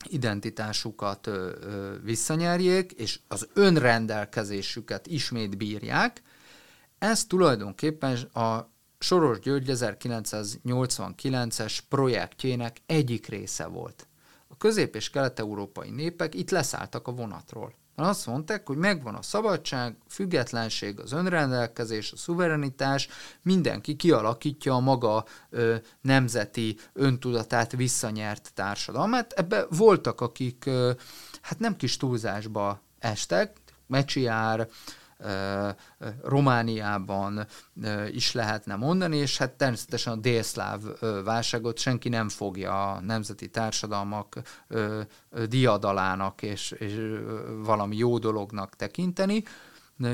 identitásukat ö, ö, visszanyerjék, és az önrendelkezésüket ismét bírják. Ez tulajdonképpen a Soros György 1989-es projektjének egyik része volt. A közép- és kelet-európai népek itt leszálltak a vonatról. Azt mondták, hogy megvan a szabadság, függetlenség, az önrendelkezés, a szuverenitás, mindenki kialakítja a maga ö, nemzeti öntudatát visszanyert társadalmát. Ebbe voltak, akik ö, hát nem kis túlzásba estek, Mecsiár, Romániában is lehetne mondani, és hát természetesen a délszláv válságot senki nem fogja a nemzeti társadalmak diadalának és, és valami jó dolognak tekinteni.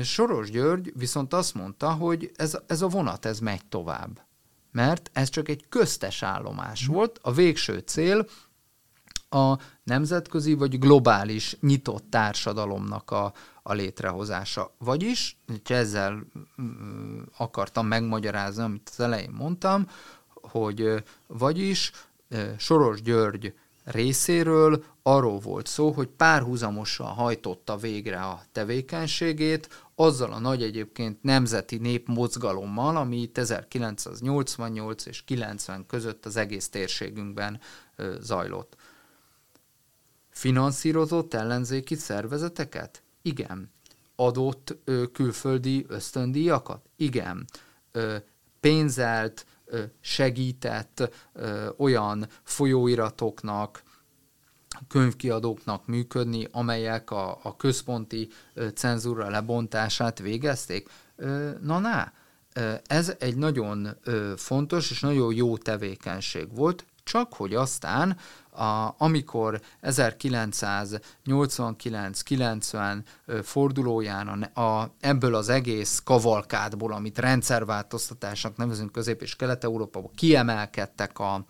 Soros György viszont azt mondta, hogy ez, ez a vonat, ez megy tovább. Mert ez csak egy köztes állomás volt, a végső cél a nemzetközi vagy globális nyitott társadalomnak a, a létrehozása. Vagyis, és ezzel mm, akartam megmagyarázni, amit az elején mondtam, hogy vagyis Soros György részéről arról volt szó, hogy párhuzamosan hajtotta végre a tevékenységét, azzal a nagy egyébként nemzeti népmozgalommal, ami itt 1988 és 90 között az egész térségünkben zajlott. Finanszírozott ellenzéki szervezeteket? Igen. Adott ö, külföldi ösztöndíjakat? Igen. Ö, pénzelt, ö, segített ö, olyan folyóiratoknak, könyvkiadóknak működni, amelyek a, a központi cenzúra lebontását végezték? Na, na, ez egy nagyon fontos és nagyon jó tevékenység volt, csak hogy aztán, a, amikor 1989-90 fordulóján a, a, ebből az egész kavalkádból, amit rendszerváltoztatásnak nevezünk Közép- és Kelet-Európában, kiemelkedtek a,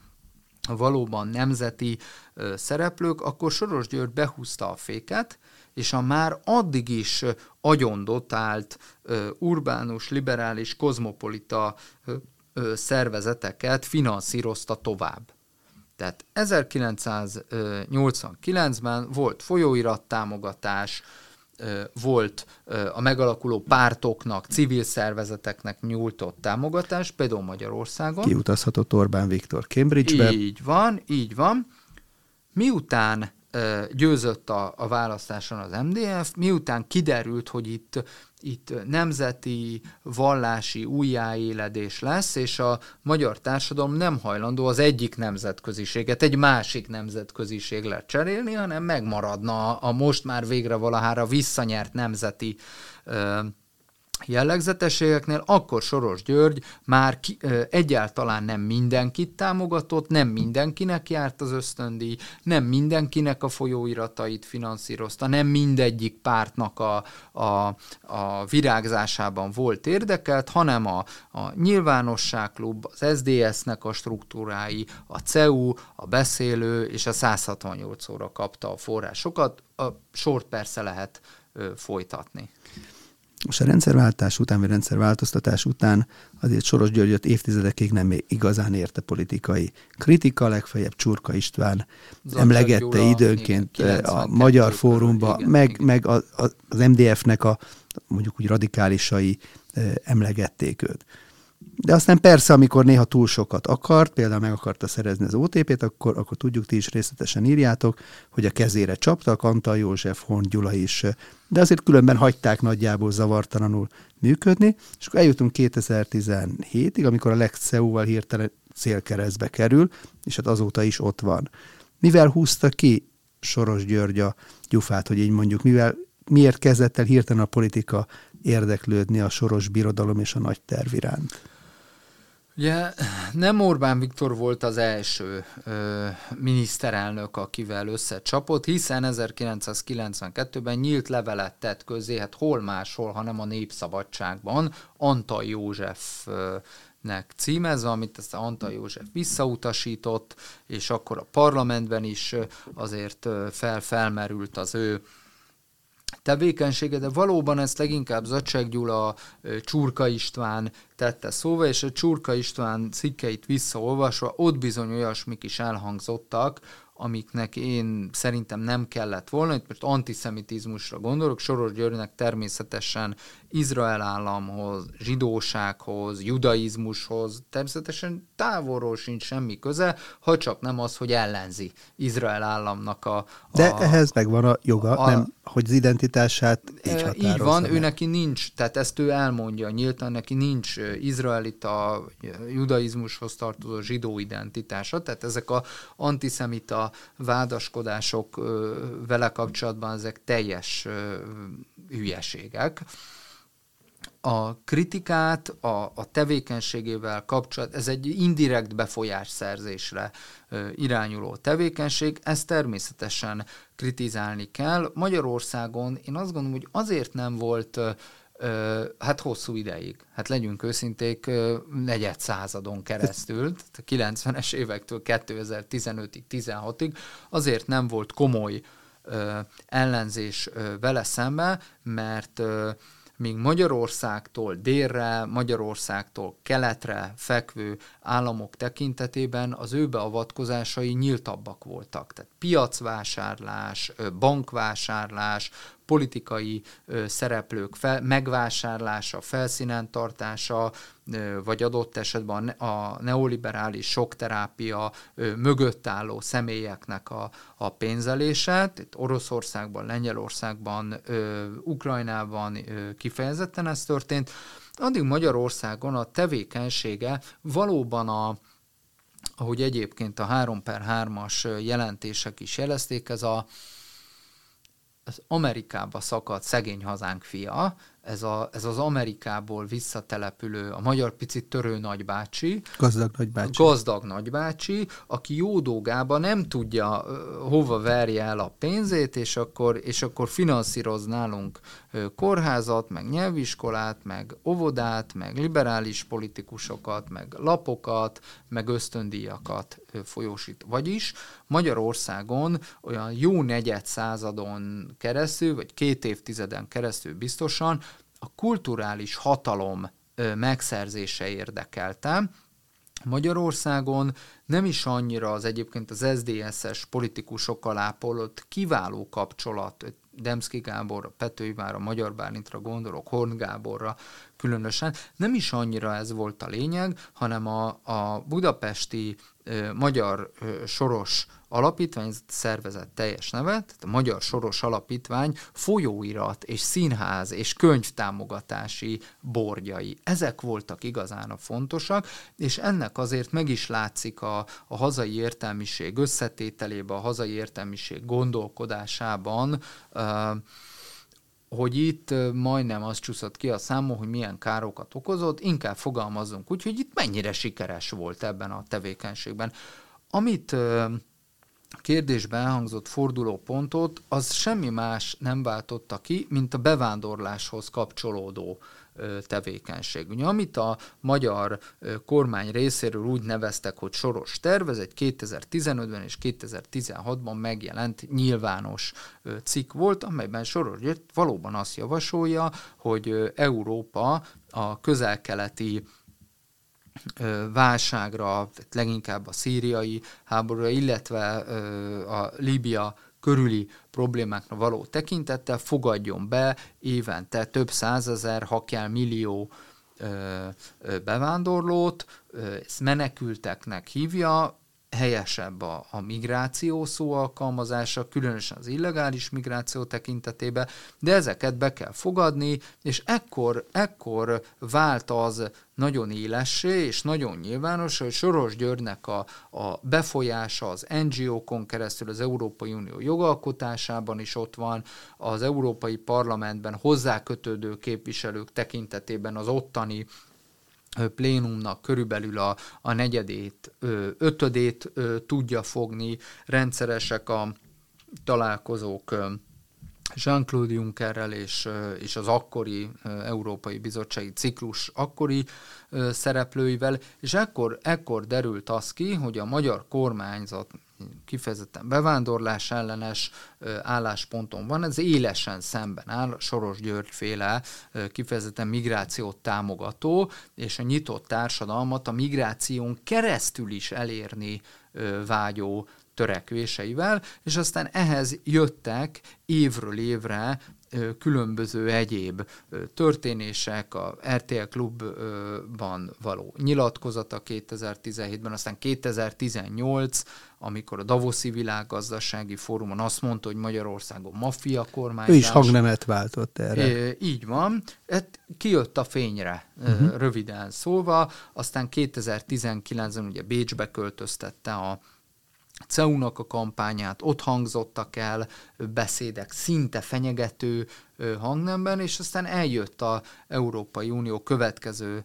valóban nemzeti ö, szereplők, akkor Soros György behúzta a féket, és a már addig is agyondotált ö, urbánus, liberális, kozmopolita ö, szervezeteket finanszírozta tovább. Tehát 1989-ben volt folyóirat támogatás, volt a megalakuló pártoknak, civil szervezeteknek nyújtott támogatás, például Magyarországon. Kiutazhatott Orbán Viktor Cambridge-be. Így van, így van. Miután győzött a, a választáson az MDF, miután kiderült, hogy itt itt nemzeti, vallási újjáéledés lesz, és a magyar társadalom nem hajlandó az egyik nemzetköziséget egy másik nemzetköziségre cserélni, hanem megmaradna a most már végre valahára visszanyert nemzeti jellegzetességeknél, akkor Soros György már ki, egyáltalán nem mindenkit támogatott, nem mindenkinek járt az ösztöndíj, nem mindenkinek a folyóiratait finanszírozta, nem mindegyik pártnak a, a, a virágzásában volt érdekelt, hanem a, a Nyilvánosságklub, az SDS-nek a struktúrái, a CEU, a Beszélő és a 168 óra kapta a forrásokat. A sort persze lehet ö, folytatni. Most a rendszerváltás után, vagy rendszerváltoztatás után azért Soros Györgyöt évtizedekig nem igazán érte politikai kritika, legfeljebb Csurka István Zacsar emlegette Gyula, időnként igen, a Magyar Fórumba, igen, meg, igen. meg a, a, az MDF-nek a mondjuk úgy radikálisai emlegették őt. De aztán persze, amikor néha túl sokat akart, például meg akarta szerezni az OTP-t, akkor, akkor tudjuk, ti is részletesen írjátok, hogy a kezére csaptak, Antal József, Horn Gyula is, de azért különben hagyták nagyjából zavartalanul működni, és akkor eljutunk 2017-ig, amikor a Lex val hirtelen célkeresztbe kerül, és hát azóta is ott van. Mivel húzta ki Soros György a gyufát, hogy így mondjuk, mivel, miért kezdett el hirtelen a politika érdeklődni a soros birodalom és a nagy terv iránt? Ugye nem Orbán Viktor volt az első ö, miniszterelnök, akivel összecsapott, hiszen 1992-ben nyílt levelet tett közé, hát hol máshol, hanem a Népszabadságban, Antal Józsefnek címezve, amit ezt Antal József visszautasított, és akkor a parlamentben is azért fel felmerült az ő tevékenysége, de valóban ezt leginkább Zacsek Gyula, Csurka István tette szóva, és a Csurka István cikkeit visszaolvasva ott bizony olyasmik is elhangzottak, amiknek én szerintem nem kellett volna, itt most antiszemitizmusra gondolok, Soros Györgynek természetesen Izrael államhoz, zsidósághoz, judaizmushoz természetesen távolról sincs semmi köze, ha csak nem az, hogy ellenzi Izrael államnak a... a De ehhez megvan a joga, a, nem, hogy az identitását így határozza. Így van, meg. ő neki nincs, tehát ezt ő elmondja nyíltan, neki nincs izraelita, judaizmushoz tartozó zsidó identitása, tehát ezek a antiszemita vádaskodások vele kapcsolatban ezek teljes hülyeségek a kritikát a, a tevékenységével kapcsolat, ez egy indirekt befolyásszerzésre ö, irányuló tevékenység, ezt természetesen kritizálni kell. Magyarországon én azt gondolom, hogy azért nem volt ö, hát hosszú ideig, hát legyünk őszinték, negyed századon keresztül, a 90-es évektől 2015-ig, 16-ig, azért nem volt komoly ö, ellenzés ö, vele szembe, mert ö, míg Magyarországtól délre, Magyarországtól keletre fekvő államok tekintetében az ő beavatkozásai nyíltabbak voltak. Tehát piacvásárlás, bankvásárlás, politikai szereplők fel, megvásárlása, felszínen tartása, vagy adott esetben a, neoliberális sokterápia mögött álló személyeknek a, a pénzelése, itt Oroszországban, Lengyelországban, Ukrajnában kifejezetten ez történt, addig Magyarországon a tevékenysége valóban a, ahogy egyébként a 3 per 3-as jelentések is jelezték, ez a az Amerikába szakadt szegény hazánk fia, ez, a, ez az Amerikából visszatelepülő, a magyar picit törő nagybácsi. Gazdag nagybácsi. Gazdag nagybácsi, aki jódógába nem tudja hova verje el a pénzét, és akkor, és akkor finanszíroz nálunk kórházat, meg nyelviskolát, meg óvodát, meg liberális politikusokat, meg lapokat, meg ösztöndíjakat folyósít. Vagyis Magyarországon olyan jó negyed századon keresztül, vagy két évtizeden keresztül biztosan a kulturális hatalom megszerzése érdekelte. Magyarországon nem is annyira az egyébként az SZDSZ-es politikusokkal ápolott kiváló kapcsolat, Demszki Gábor, Petői a Magyar Bálintra gondolok, Horn Gáborra különösen, nem is annyira ez volt a lényeg, hanem a, a budapesti ö, magyar ö, soros alapítvány szervezett teljes nevet, tehát a Magyar Soros Alapítvány folyóirat és színház és könyvtámogatási bordjai. Ezek voltak igazán a fontosak, és ennek azért meg is látszik a, a hazai értelmiség összetételében, a hazai értelmiség gondolkodásában, hogy itt majdnem az csúszott ki a számon, hogy milyen károkat okozott, inkább fogalmazunk úgy, hogy itt mennyire sikeres volt ebben a tevékenységben. Amit kérdésben elhangzott fordulópontot, az semmi más nem váltotta ki, mint a bevándorláshoz kapcsolódó tevékenység. Ugye, amit a magyar kormány részéről úgy neveztek, hogy soros terv, ez egy 2015-ben és 2016-ban megjelent nyilvános cikk volt, amelyben Soros valóban azt javasolja, hogy Európa a közel-keleti válságra, leginkább a szíriai háborúra, illetve a Líbia körüli problémákra való tekintettel fogadjon be évente több százezer, ha kell millió bevándorlót, ezt menekülteknek hívja, helyesebb a, a migráció szó alkalmazása, különösen az illegális migráció tekintetében, de ezeket be kell fogadni, és ekkor, ekkor vált az nagyon élessé és nagyon nyilvános, hogy Soros Györgynek a, a befolyása az NGO-kon keresztül az Európai Unió jogalkotásában is ott van, az Európai Parlamentben hozzákötődő képviselők tekintetében az ottani plénumnak körülbelül a, a negyedét, ötödét tudja fogni, rendszeresek a találkozók Jean-Claude Junckerrel és, és az akkori Európai Bizottsági ciklus akkori szereplőivel, és ekkor, ekkor derült az ki, hogy a magyar kormányzat kifejezetten bevándorlás ellenes állásponton van, ez élesen szemben áll. Soros György féle kifejezetten migrációt támogató, és a nyitott társadalmat a migráción keresztül is elérni vágyó törekvéseivel, és aztán ehhez jöttek évről évre különböző egyéb történések, a RTL klubban való nyilatkozata 2017-ben, aztán 2018, amikor a Davoszi Világgazdasági Fórumon azt mondta, hogy Magyarországon maffia kormányzás. Ő is hangnemet váltott erre. Így van. Hát kijött a fényre, uh-huh. röviden szólva, aztán 2019-ben ugye Bécsbe költöztette a CEU-nak a kampányát, ott hangzottak el beszédek szinte fenyegető hangnemben, és aztán eljött a Európai Unió következő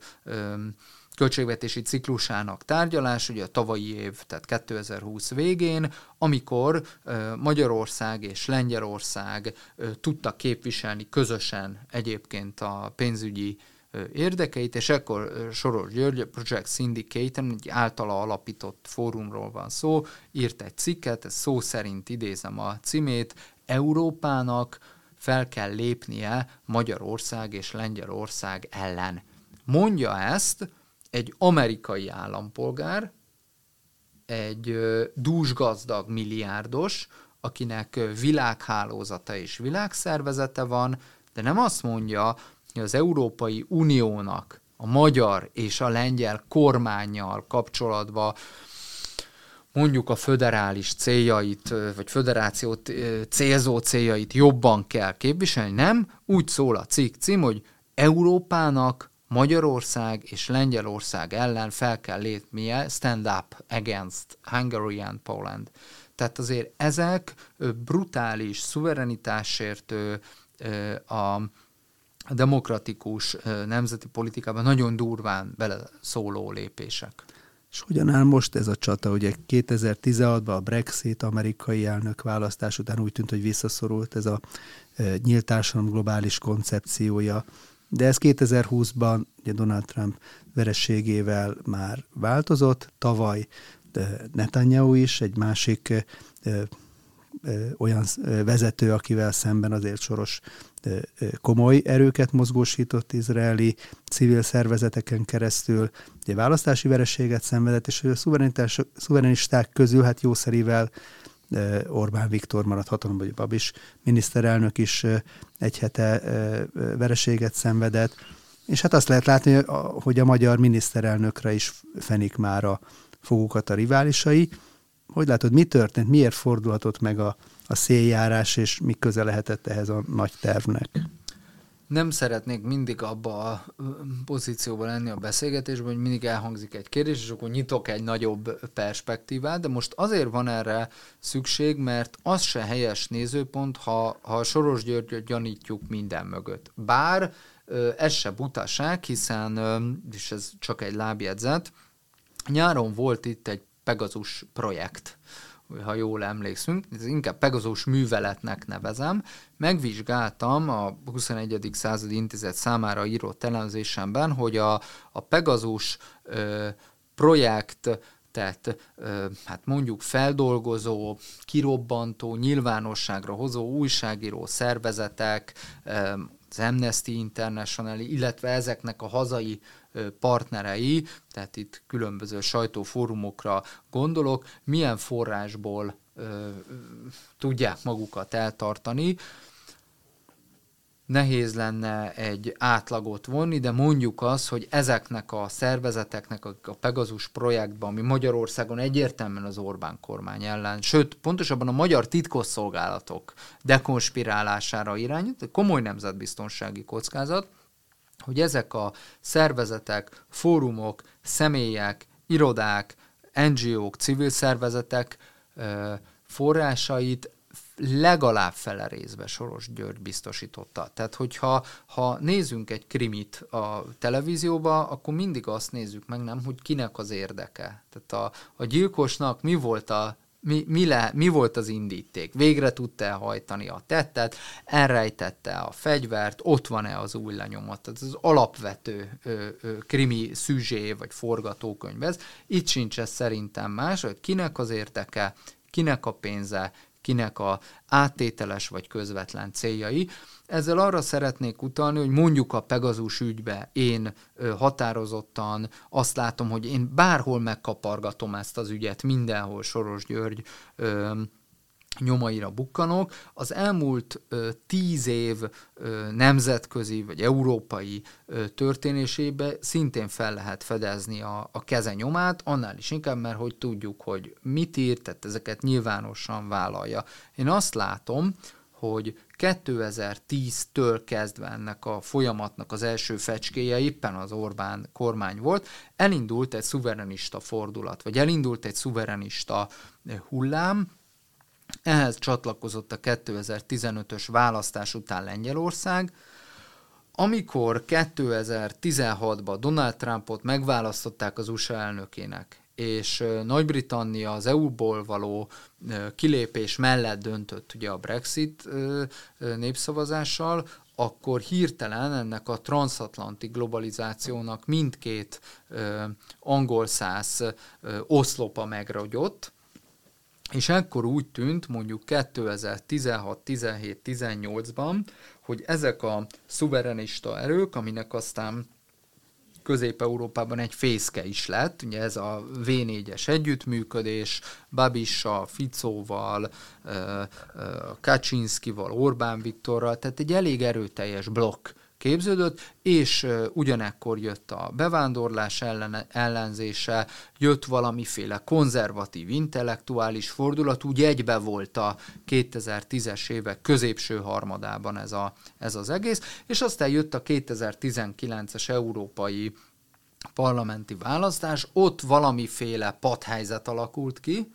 költségvetési ciklusának tárgyalás, ugye a tavalyi év, tehát 2020 végén, amikor Magyarország és Lengyelország tudtak képviselni közösen egyébként a pénzügyi érdekeit, és ekkor Soros György, a Project Syndicate, egy általa alapított fórumról van szó, írt egy cikket, ez szó szerint idézem a címét, Európának fel kell lépnie Magyarország és Lengyelország ellen. Mondja ezt egy amerikai állampolgár, egy dúsgazdag milliárdos, akinek világhálózata és világszervezete van, de nem azt mondja, hogy az Európai Uniónak a magyar és a lengyel kormányjal kapcsolatban mondjuk a föderális céljait, vagy föderációt célzó céljait jobban kell képviselni, nem? Úgy szól a cikk cím, hogy Európának Magyarország és Lengyelország ellen fel kell lépnie stand up against Hungary and Poland. Tehát azért ezek brutális, szuverenitásért a demokratikus nemzeti politikában nagyon durván bele lépések. És hogyan áll most ez a csata? Ugye 2016-ban a Brexit, amerikai elnök választás után úgy tűnt, hogy visszaszorult ez a nyílt társadalom globális koncepciója, de ez 2020-ban ugye Donald Trump verességével már változott, tavaly Netanyahu is, egy másik olyan vezető, akivel szemben azért soros komoly erőket mozgósított izraeli civil szervezeteken keresztül, ugye választási vereséget szenvedett, és a szuverenisták közül hát jószerivel Orbán Viktor maradt hatalomban, vagy Babis miniszterelnök is egy hete vereséget szenvedett, és hát azt lehet látni, hogy a magyar miniszterelnökre is fenik már a fogukat a riválisai, hogy látod, mi történt, miért fordulhatott meg a, a széljárás, és mi köze lehetett ehhez a nagy tervnek? Nem szeretnék mindig abba a pozícióban lenni a beszélgetésben, hogy mindig elhangzik egy kérdés, és akkor nyitok egy nagyobb perspektívát, de most azért van erre szükség, mert az se helyes nézőpont, ha, ha Soros Györgyöt gyanítjuk minden mögött. Bár ez se butaság, hiszen, és ez csak egy lábjegyzet, nyáron volt itt egy Pegasus projekt, ha jól emlékszünk, ez inkább Pegasus műveletnek nevezem. Megvizsgáltam a 21. századi intézet számára írott elemzésemben, hogy a, a Pegasus ö, projekt tehát hát mondjuk feldolgozó, kirobbantó, nyilvánosságra hozó újságíró szervezetek, az Amnesty International, illetve ezeknek a hazai partnerei, tehát itt különböző sajtófórumokra gondolok, milyen forrásból tudják magukat eltartani. Nehéz lenne egy átlagot vonni, de mondjuk az, hogy ezeknek a szervezeteknek a, Pegasus projektben, ami Magyarországon egyértelműen az Orbán kormány ellen, sőt, pontosabban a magyar titkosszolgálatok dekonspirálására irányít, komoly nemzetbiztonsági kockázat, hogy ezek a szervezetek, fórumok, személyek, irodák, NGO-k, civil szervezetek forrásait legalább fele részbe Soros György biztosította. Tehát, hogyha ha nézzünk egy krimit a televízióba, akkor mindig azt nézzük meg, nem, hogy kinek az érdeke. Tehát a, a gyilkosnak mi volt a mi, mi, le, mi volt az indíték? Végre tudta hajtani a tettet, elrejtette a fegyvert, ott van-e az új lenyomat? Ez az alapvető ö, ö, krimi szüzsé vagy forgatókönyv ez. Itt sincs ez szerintem más, hogy kinek az érteke, kinek a pénze, kinek a áttételes vagy közvetlen céljai. Ezzel arra szeretnék utalni, hogy mondjuk a Pegazus ügybe én határozottan azt látom, hogy én bárhol megkapargatom ezt az ügyet, mindenhol Soros György nyomaira bukkanok. Az elmúlt ö, tíz év ö, nemzetközi vagy európai ö, történésébe szintén fel lehet fedezni a, a keze nyomát, annál is inkább, mert hogy tudjuk, hogy mit írt, tehát ezeket nyilvánosan vállalja. Én azt látom, hogy 2010-től kezdve ennek a folyamatnak az első fecskéje éppen az Orbán kormány volt, elindult egy szuverenista fordulat, vagy elindult egy szuverenista hullám, ehhez csatlakozott a 2015-ös választás után Lengyelország, amikor 2016-ban Donald Trumpot megválasztották az USA elnökének, és Nagy-Britannia az EU-ból való kilépés mellett döntött ugye a Brexit népszavazással, akkor hirtelen ennek a transatlanti globalizációnak mindkét angol száz oszlopa megragyott, és ekkor úgy tűnt mondjuk 2016, 17, 18-ban, hogy ezek a szuverenista erők, aminek aztán Közép-Európában egy fészke is lett, ugye ez a V4-es együttműködés, Babissa, Ficóval, Kaczynszkival, Orbán Viktorral, tehát egy elég erőteljes blokk képződött, és ugyanekkor jött a bevándorlás ellen, ellenzése, jött valamiféle konzervatív intellektuális fordulat, úgy egybe volt a 2010-es évek középső harmadában ez, a, ez az egész, és aztán jött a 2019-es európai parlamenti választás, ott valamiféle padhelyzet alakult ki,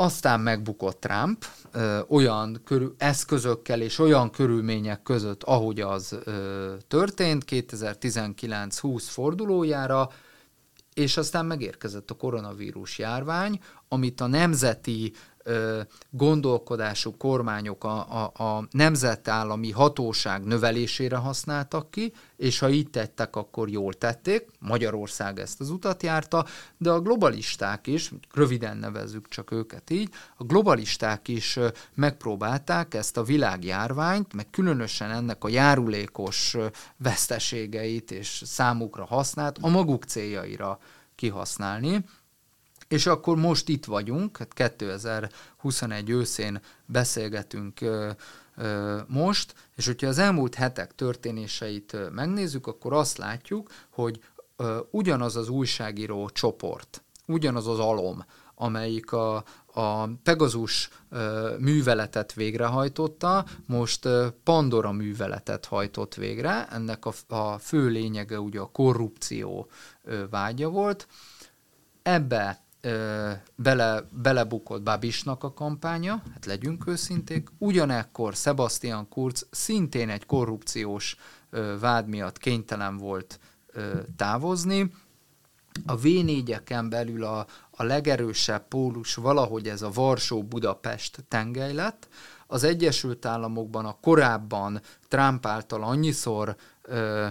aztán megbukott Trump ö, olyan körül, eszközökkel és olyan körülmények között, ahogy az ö, történt 2019-20 fordulójára, és aztán megérkezett a koronavírus járvány, amit a nemzeti gondolkodású kormányok a, a, a nemzetállami hatóság növelésére használtak ki, és ha így tettek, akkor jól tették. Magyarország ezt az utat járta, de a globalisták is, röviden nevezzük csak őket így, a globalisták is megpróbálták ezt a világjárványt, meg különösen ennek a járulékos veszteségeit és számukra használt a maguk céljaira kihasználni és akkor most itt vagyunk, 2021 hát őszén beszélgetünk most, és hogyha az elmúlt hetek történéseit megnézzük, akkor azt látjuk, hogy ugyanaz az újságíró csoport, ugyanaz az alom, amelyik a, a Pegazus műveletet végrehajtotta, most Pandora műveletet hajtott végre. Ennek a, a fő lényege ugye a korrupció vágya volt. Ebbe ö, bele, belebukott Babisnak a kampánya, hát legyünk őszinték, ugyanekkor Sebastian Kurz szintén egy korrupciós ö, vád miatt kénytelen volt ö, távozni. A V4-eken belül a, a legerősebb pólus valahogy ez a Varsó-Budapest tengely lett. Az Egyesült Államokban a korábban Trump által annyiszor ö,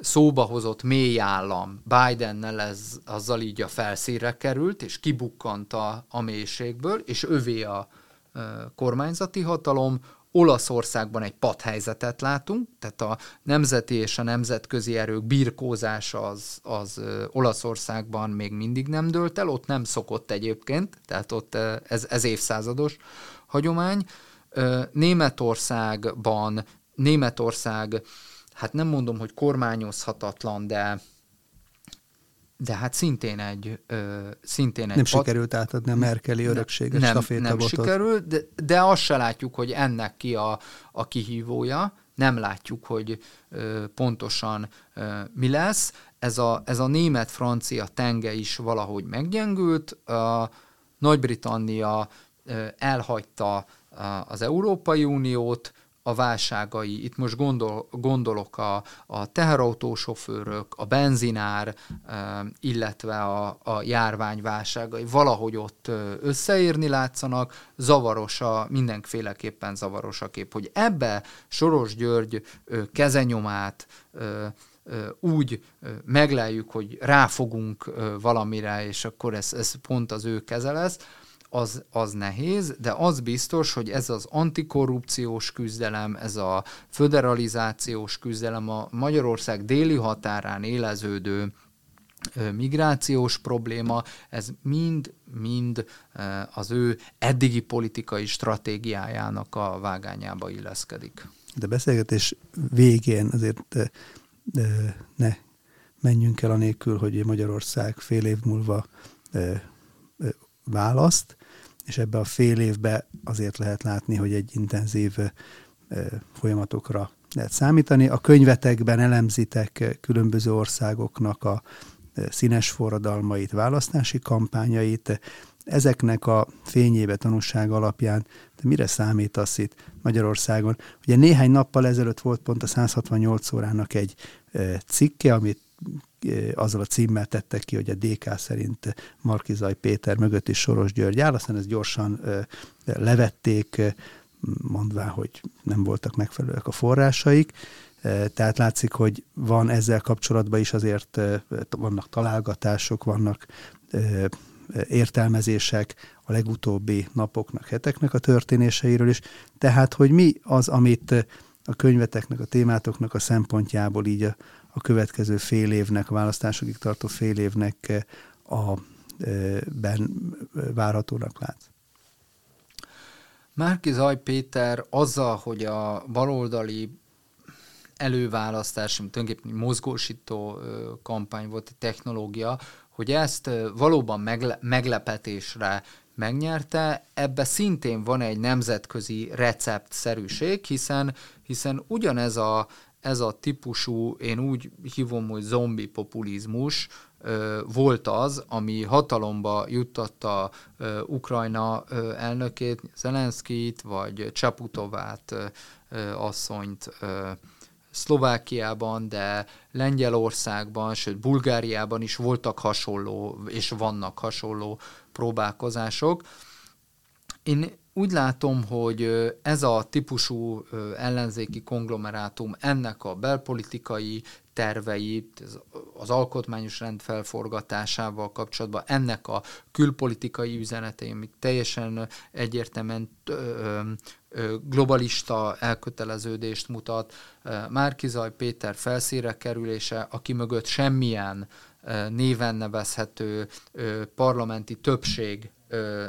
szóba hozott mély állam Bidennel ez, azzal így a felszínre került, és kibukkant a, a mélységből, és övé a ö, kormányzati hatalom, Olaszországban egy padhelyzetet látunk, tehát a nemzeti és a nemzetközi erők birkózása az, az Olaszországban még mindig nem dőlt el, ott nem szokott egyébként, tehát ott ez, ez évszázados hagyomány. Németországban Németország hát nem mondom, hogy kormányozhatatlan, de de hát szintén egy... Ö, szintén egy nem pat... sikerült átadni a Merkeli örökséget, nem, nem sikerült, de, de azt se látjuk, hogy ennek ki a, a kihívója, nem látjuk, hogy ö, pontosan ö, mi lesz. Ez a, ez a német-francia tenge is valahogy meggyengült, a Nagy-Britannia ö, elhagyta az Európai Uniót, a válságai, itt most gondol, gondolok a, a teherautósofőrök, a benzinár, illetve a, a járvány válságai. Valahogy ott összeérni látszanak, zavaros a, mindenféleképpen zavaros a kép, hogy ebbe Soros György kezenyomát úgy megleljük, hogy ráfogunk valamire, és akkor ez, ez pont az ő keze lesz, az, az nehéz, de az biztos, hogy ez az antikorrupciós küzdelem, ez a föderalizációs küzdelem a Magyarország déli határán éleződő migrációs probléma, ez mind-mind az ő eddigi politikai stratégiájának a vágányába illeszkedik. De beszélgetés végén azért ne menjünk el anélkül, hogy Magyarország fél év múlva választ, és ebbe a fél évbe azért lehet látni, hogy egy intenzív folyamatokra lehet számítani. A könyvetekben elemzitek különböző országoknak a színes forradalmait, választási kampányait. Ezeknek a fényébe tanúság alapján de mire számítasz itt Magyarországon? Ugye néhány nappal ezelőtt volt pont a 168 órának egy cikke, amit azzal a címmel tettek ki, hogy a DK szerint Markizaj Péter mögött is Soros György áll, aztán ezt gyorsan levették, mondván, hogy nem voltak megfelelőek a forrásaik. Tehát látszik, hogy van ezzel kapcsolatban is azért vannak találgatások, vannak értelmezések a legutóbbi napoknak, heteknek a történéseiről is. Tehát, hogy mi az, amit a könyveteknek, a témátoknak a szempontjából így a, a következő fél évnek, a választásokig tartó fél évnek a ben várhatónak látsz? Márki Zaj Péter azzal, hogy a baloldali előválasztás, tulajdonképpen mozgósító kampány volt, a technológia, hogy ezt valóban megle- meglepetésre megnyerte, ebbe szintén van egy nemzetközi receptszerűség, hiszen, hiszen ugyanez a, ez a típusú, én úgy hívom, hogy zombi populizmus, volt az, ami hatalomba juttatta Ukrajna elnökét, Zelenszkit, vagy Csaputovát asszonyt Szlovákiában, de Lengyelországban, sőt Bulgáriában is voltak hasonló, és vannak hasonló próbálkozások. Én úgy látom, hogy ez a típusú ellenzéki konglomerátum ennek a belpolitikai terveit, az alkotmányos rend felforgatásával kapcsolatban, ennek a külpolitikai üzenetei, amik teljesen egyértelműen globalista elköteleződést mutat. Márkizaj Péter felszíre kerülése, aki mögött semmilyen néven nevezhető parlamenti többség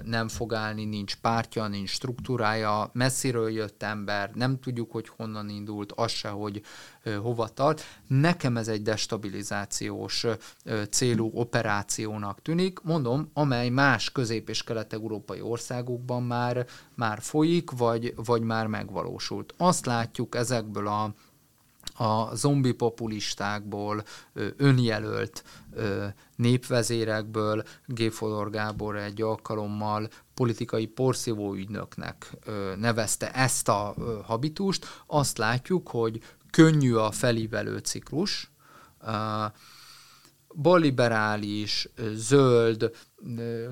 nem fog állni, nincs pártja, nincs struktúrája, messziről jött ember, nem tudjuk, hogy honnan indult, az se, hogy hova tart. Nekem ez egy destabilizációs célú operációnak tűnik, mondom, amely más közép- és kelet-európai országokban már, már folyik, vagy, vagy már megvalósult. Azt látjuk ezekből a a zombi populistákból, önjelölt népvezérekből Géfodor Gábor egy alkalommal politikai porszívó ügynöknek nevezte ezt a habitust. Azt látjuk, hogy könnyű a felívelő ciklus, balliberális, zöld,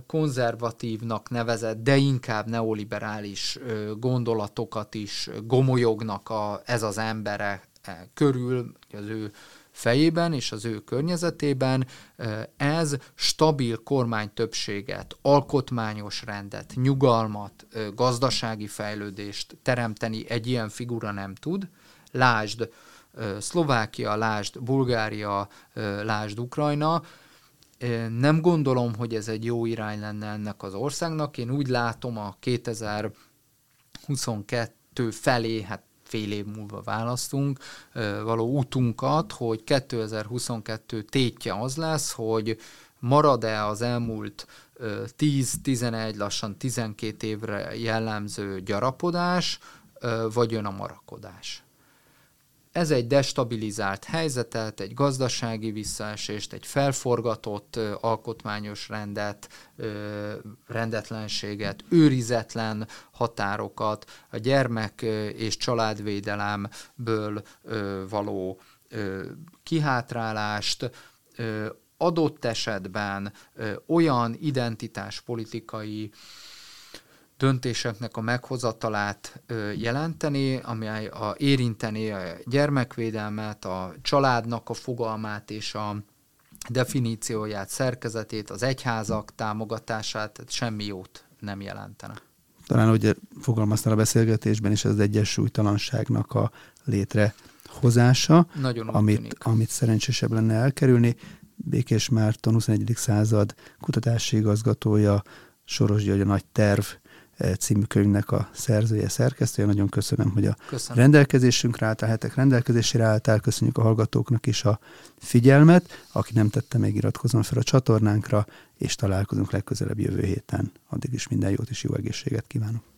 konzervatívnak nevezett, de inkább neoliberális gondolatokat is gomolyognak a, ez az emberek körül, az ő fejében és az ő környezetében e, ez stabil kormánytöbbséget, alkotmányos rendet, nyugalmat, e, gazdasági fejlődést teremteni egy ilyen figura nem tud. Lásd Szlovákia, lásd Bulgária, lásd Ukrajna, nem gondolom, hogy ez egy jó irány lenne ennek az országnak. Én úgy látom a 2022 felé, hát fél év múlva választunk, való útunkat, hogy 2022 tétje az lesz, hogy marad-e az elmúlt 10-11, lassan 12 évre jellemző gyarapodás, vagy jön a marakodás. Ez egy destabilizált helyzetet, egy gazdasági visszaesést, egy felforgatott alkotmányos rendet, rendetlenséget, őrizetlen határokat, a gyermek és családvédelemből való kihátrálást, adott esetben olyan identitáspolitikai döntéseknek a meghozatalát jelenteni, amely a, érinteni a gyermekvédelmet, a családnak a fogalmát és a definícióját, szerkezetét, az egyházak támogatását, tehát semmi jót nem jelentene. Talán, hogy fogalmaztál a beszélgetésben is, az egyensúlytalanságnak a létrehozása, Nagyon amit, amit szerencsésebb lenne elkerülni. Békés Márton, 21. század kutatási igazgatója, Soros György a nagy terv című könyvnek a szerzője, szerkesztője. Nagyon köszönöm, hogy a köszönöm. rendelkezésünkre álltál, hetek rendelkezésére álltál. Köszönjük a hallgatóknak is a figyelmet. Aki nem tette, még iratkozom fel a csatornánkra, és találkozunk legközelebb jövő héten. Addig is minden jót és jó egészséget kívánok.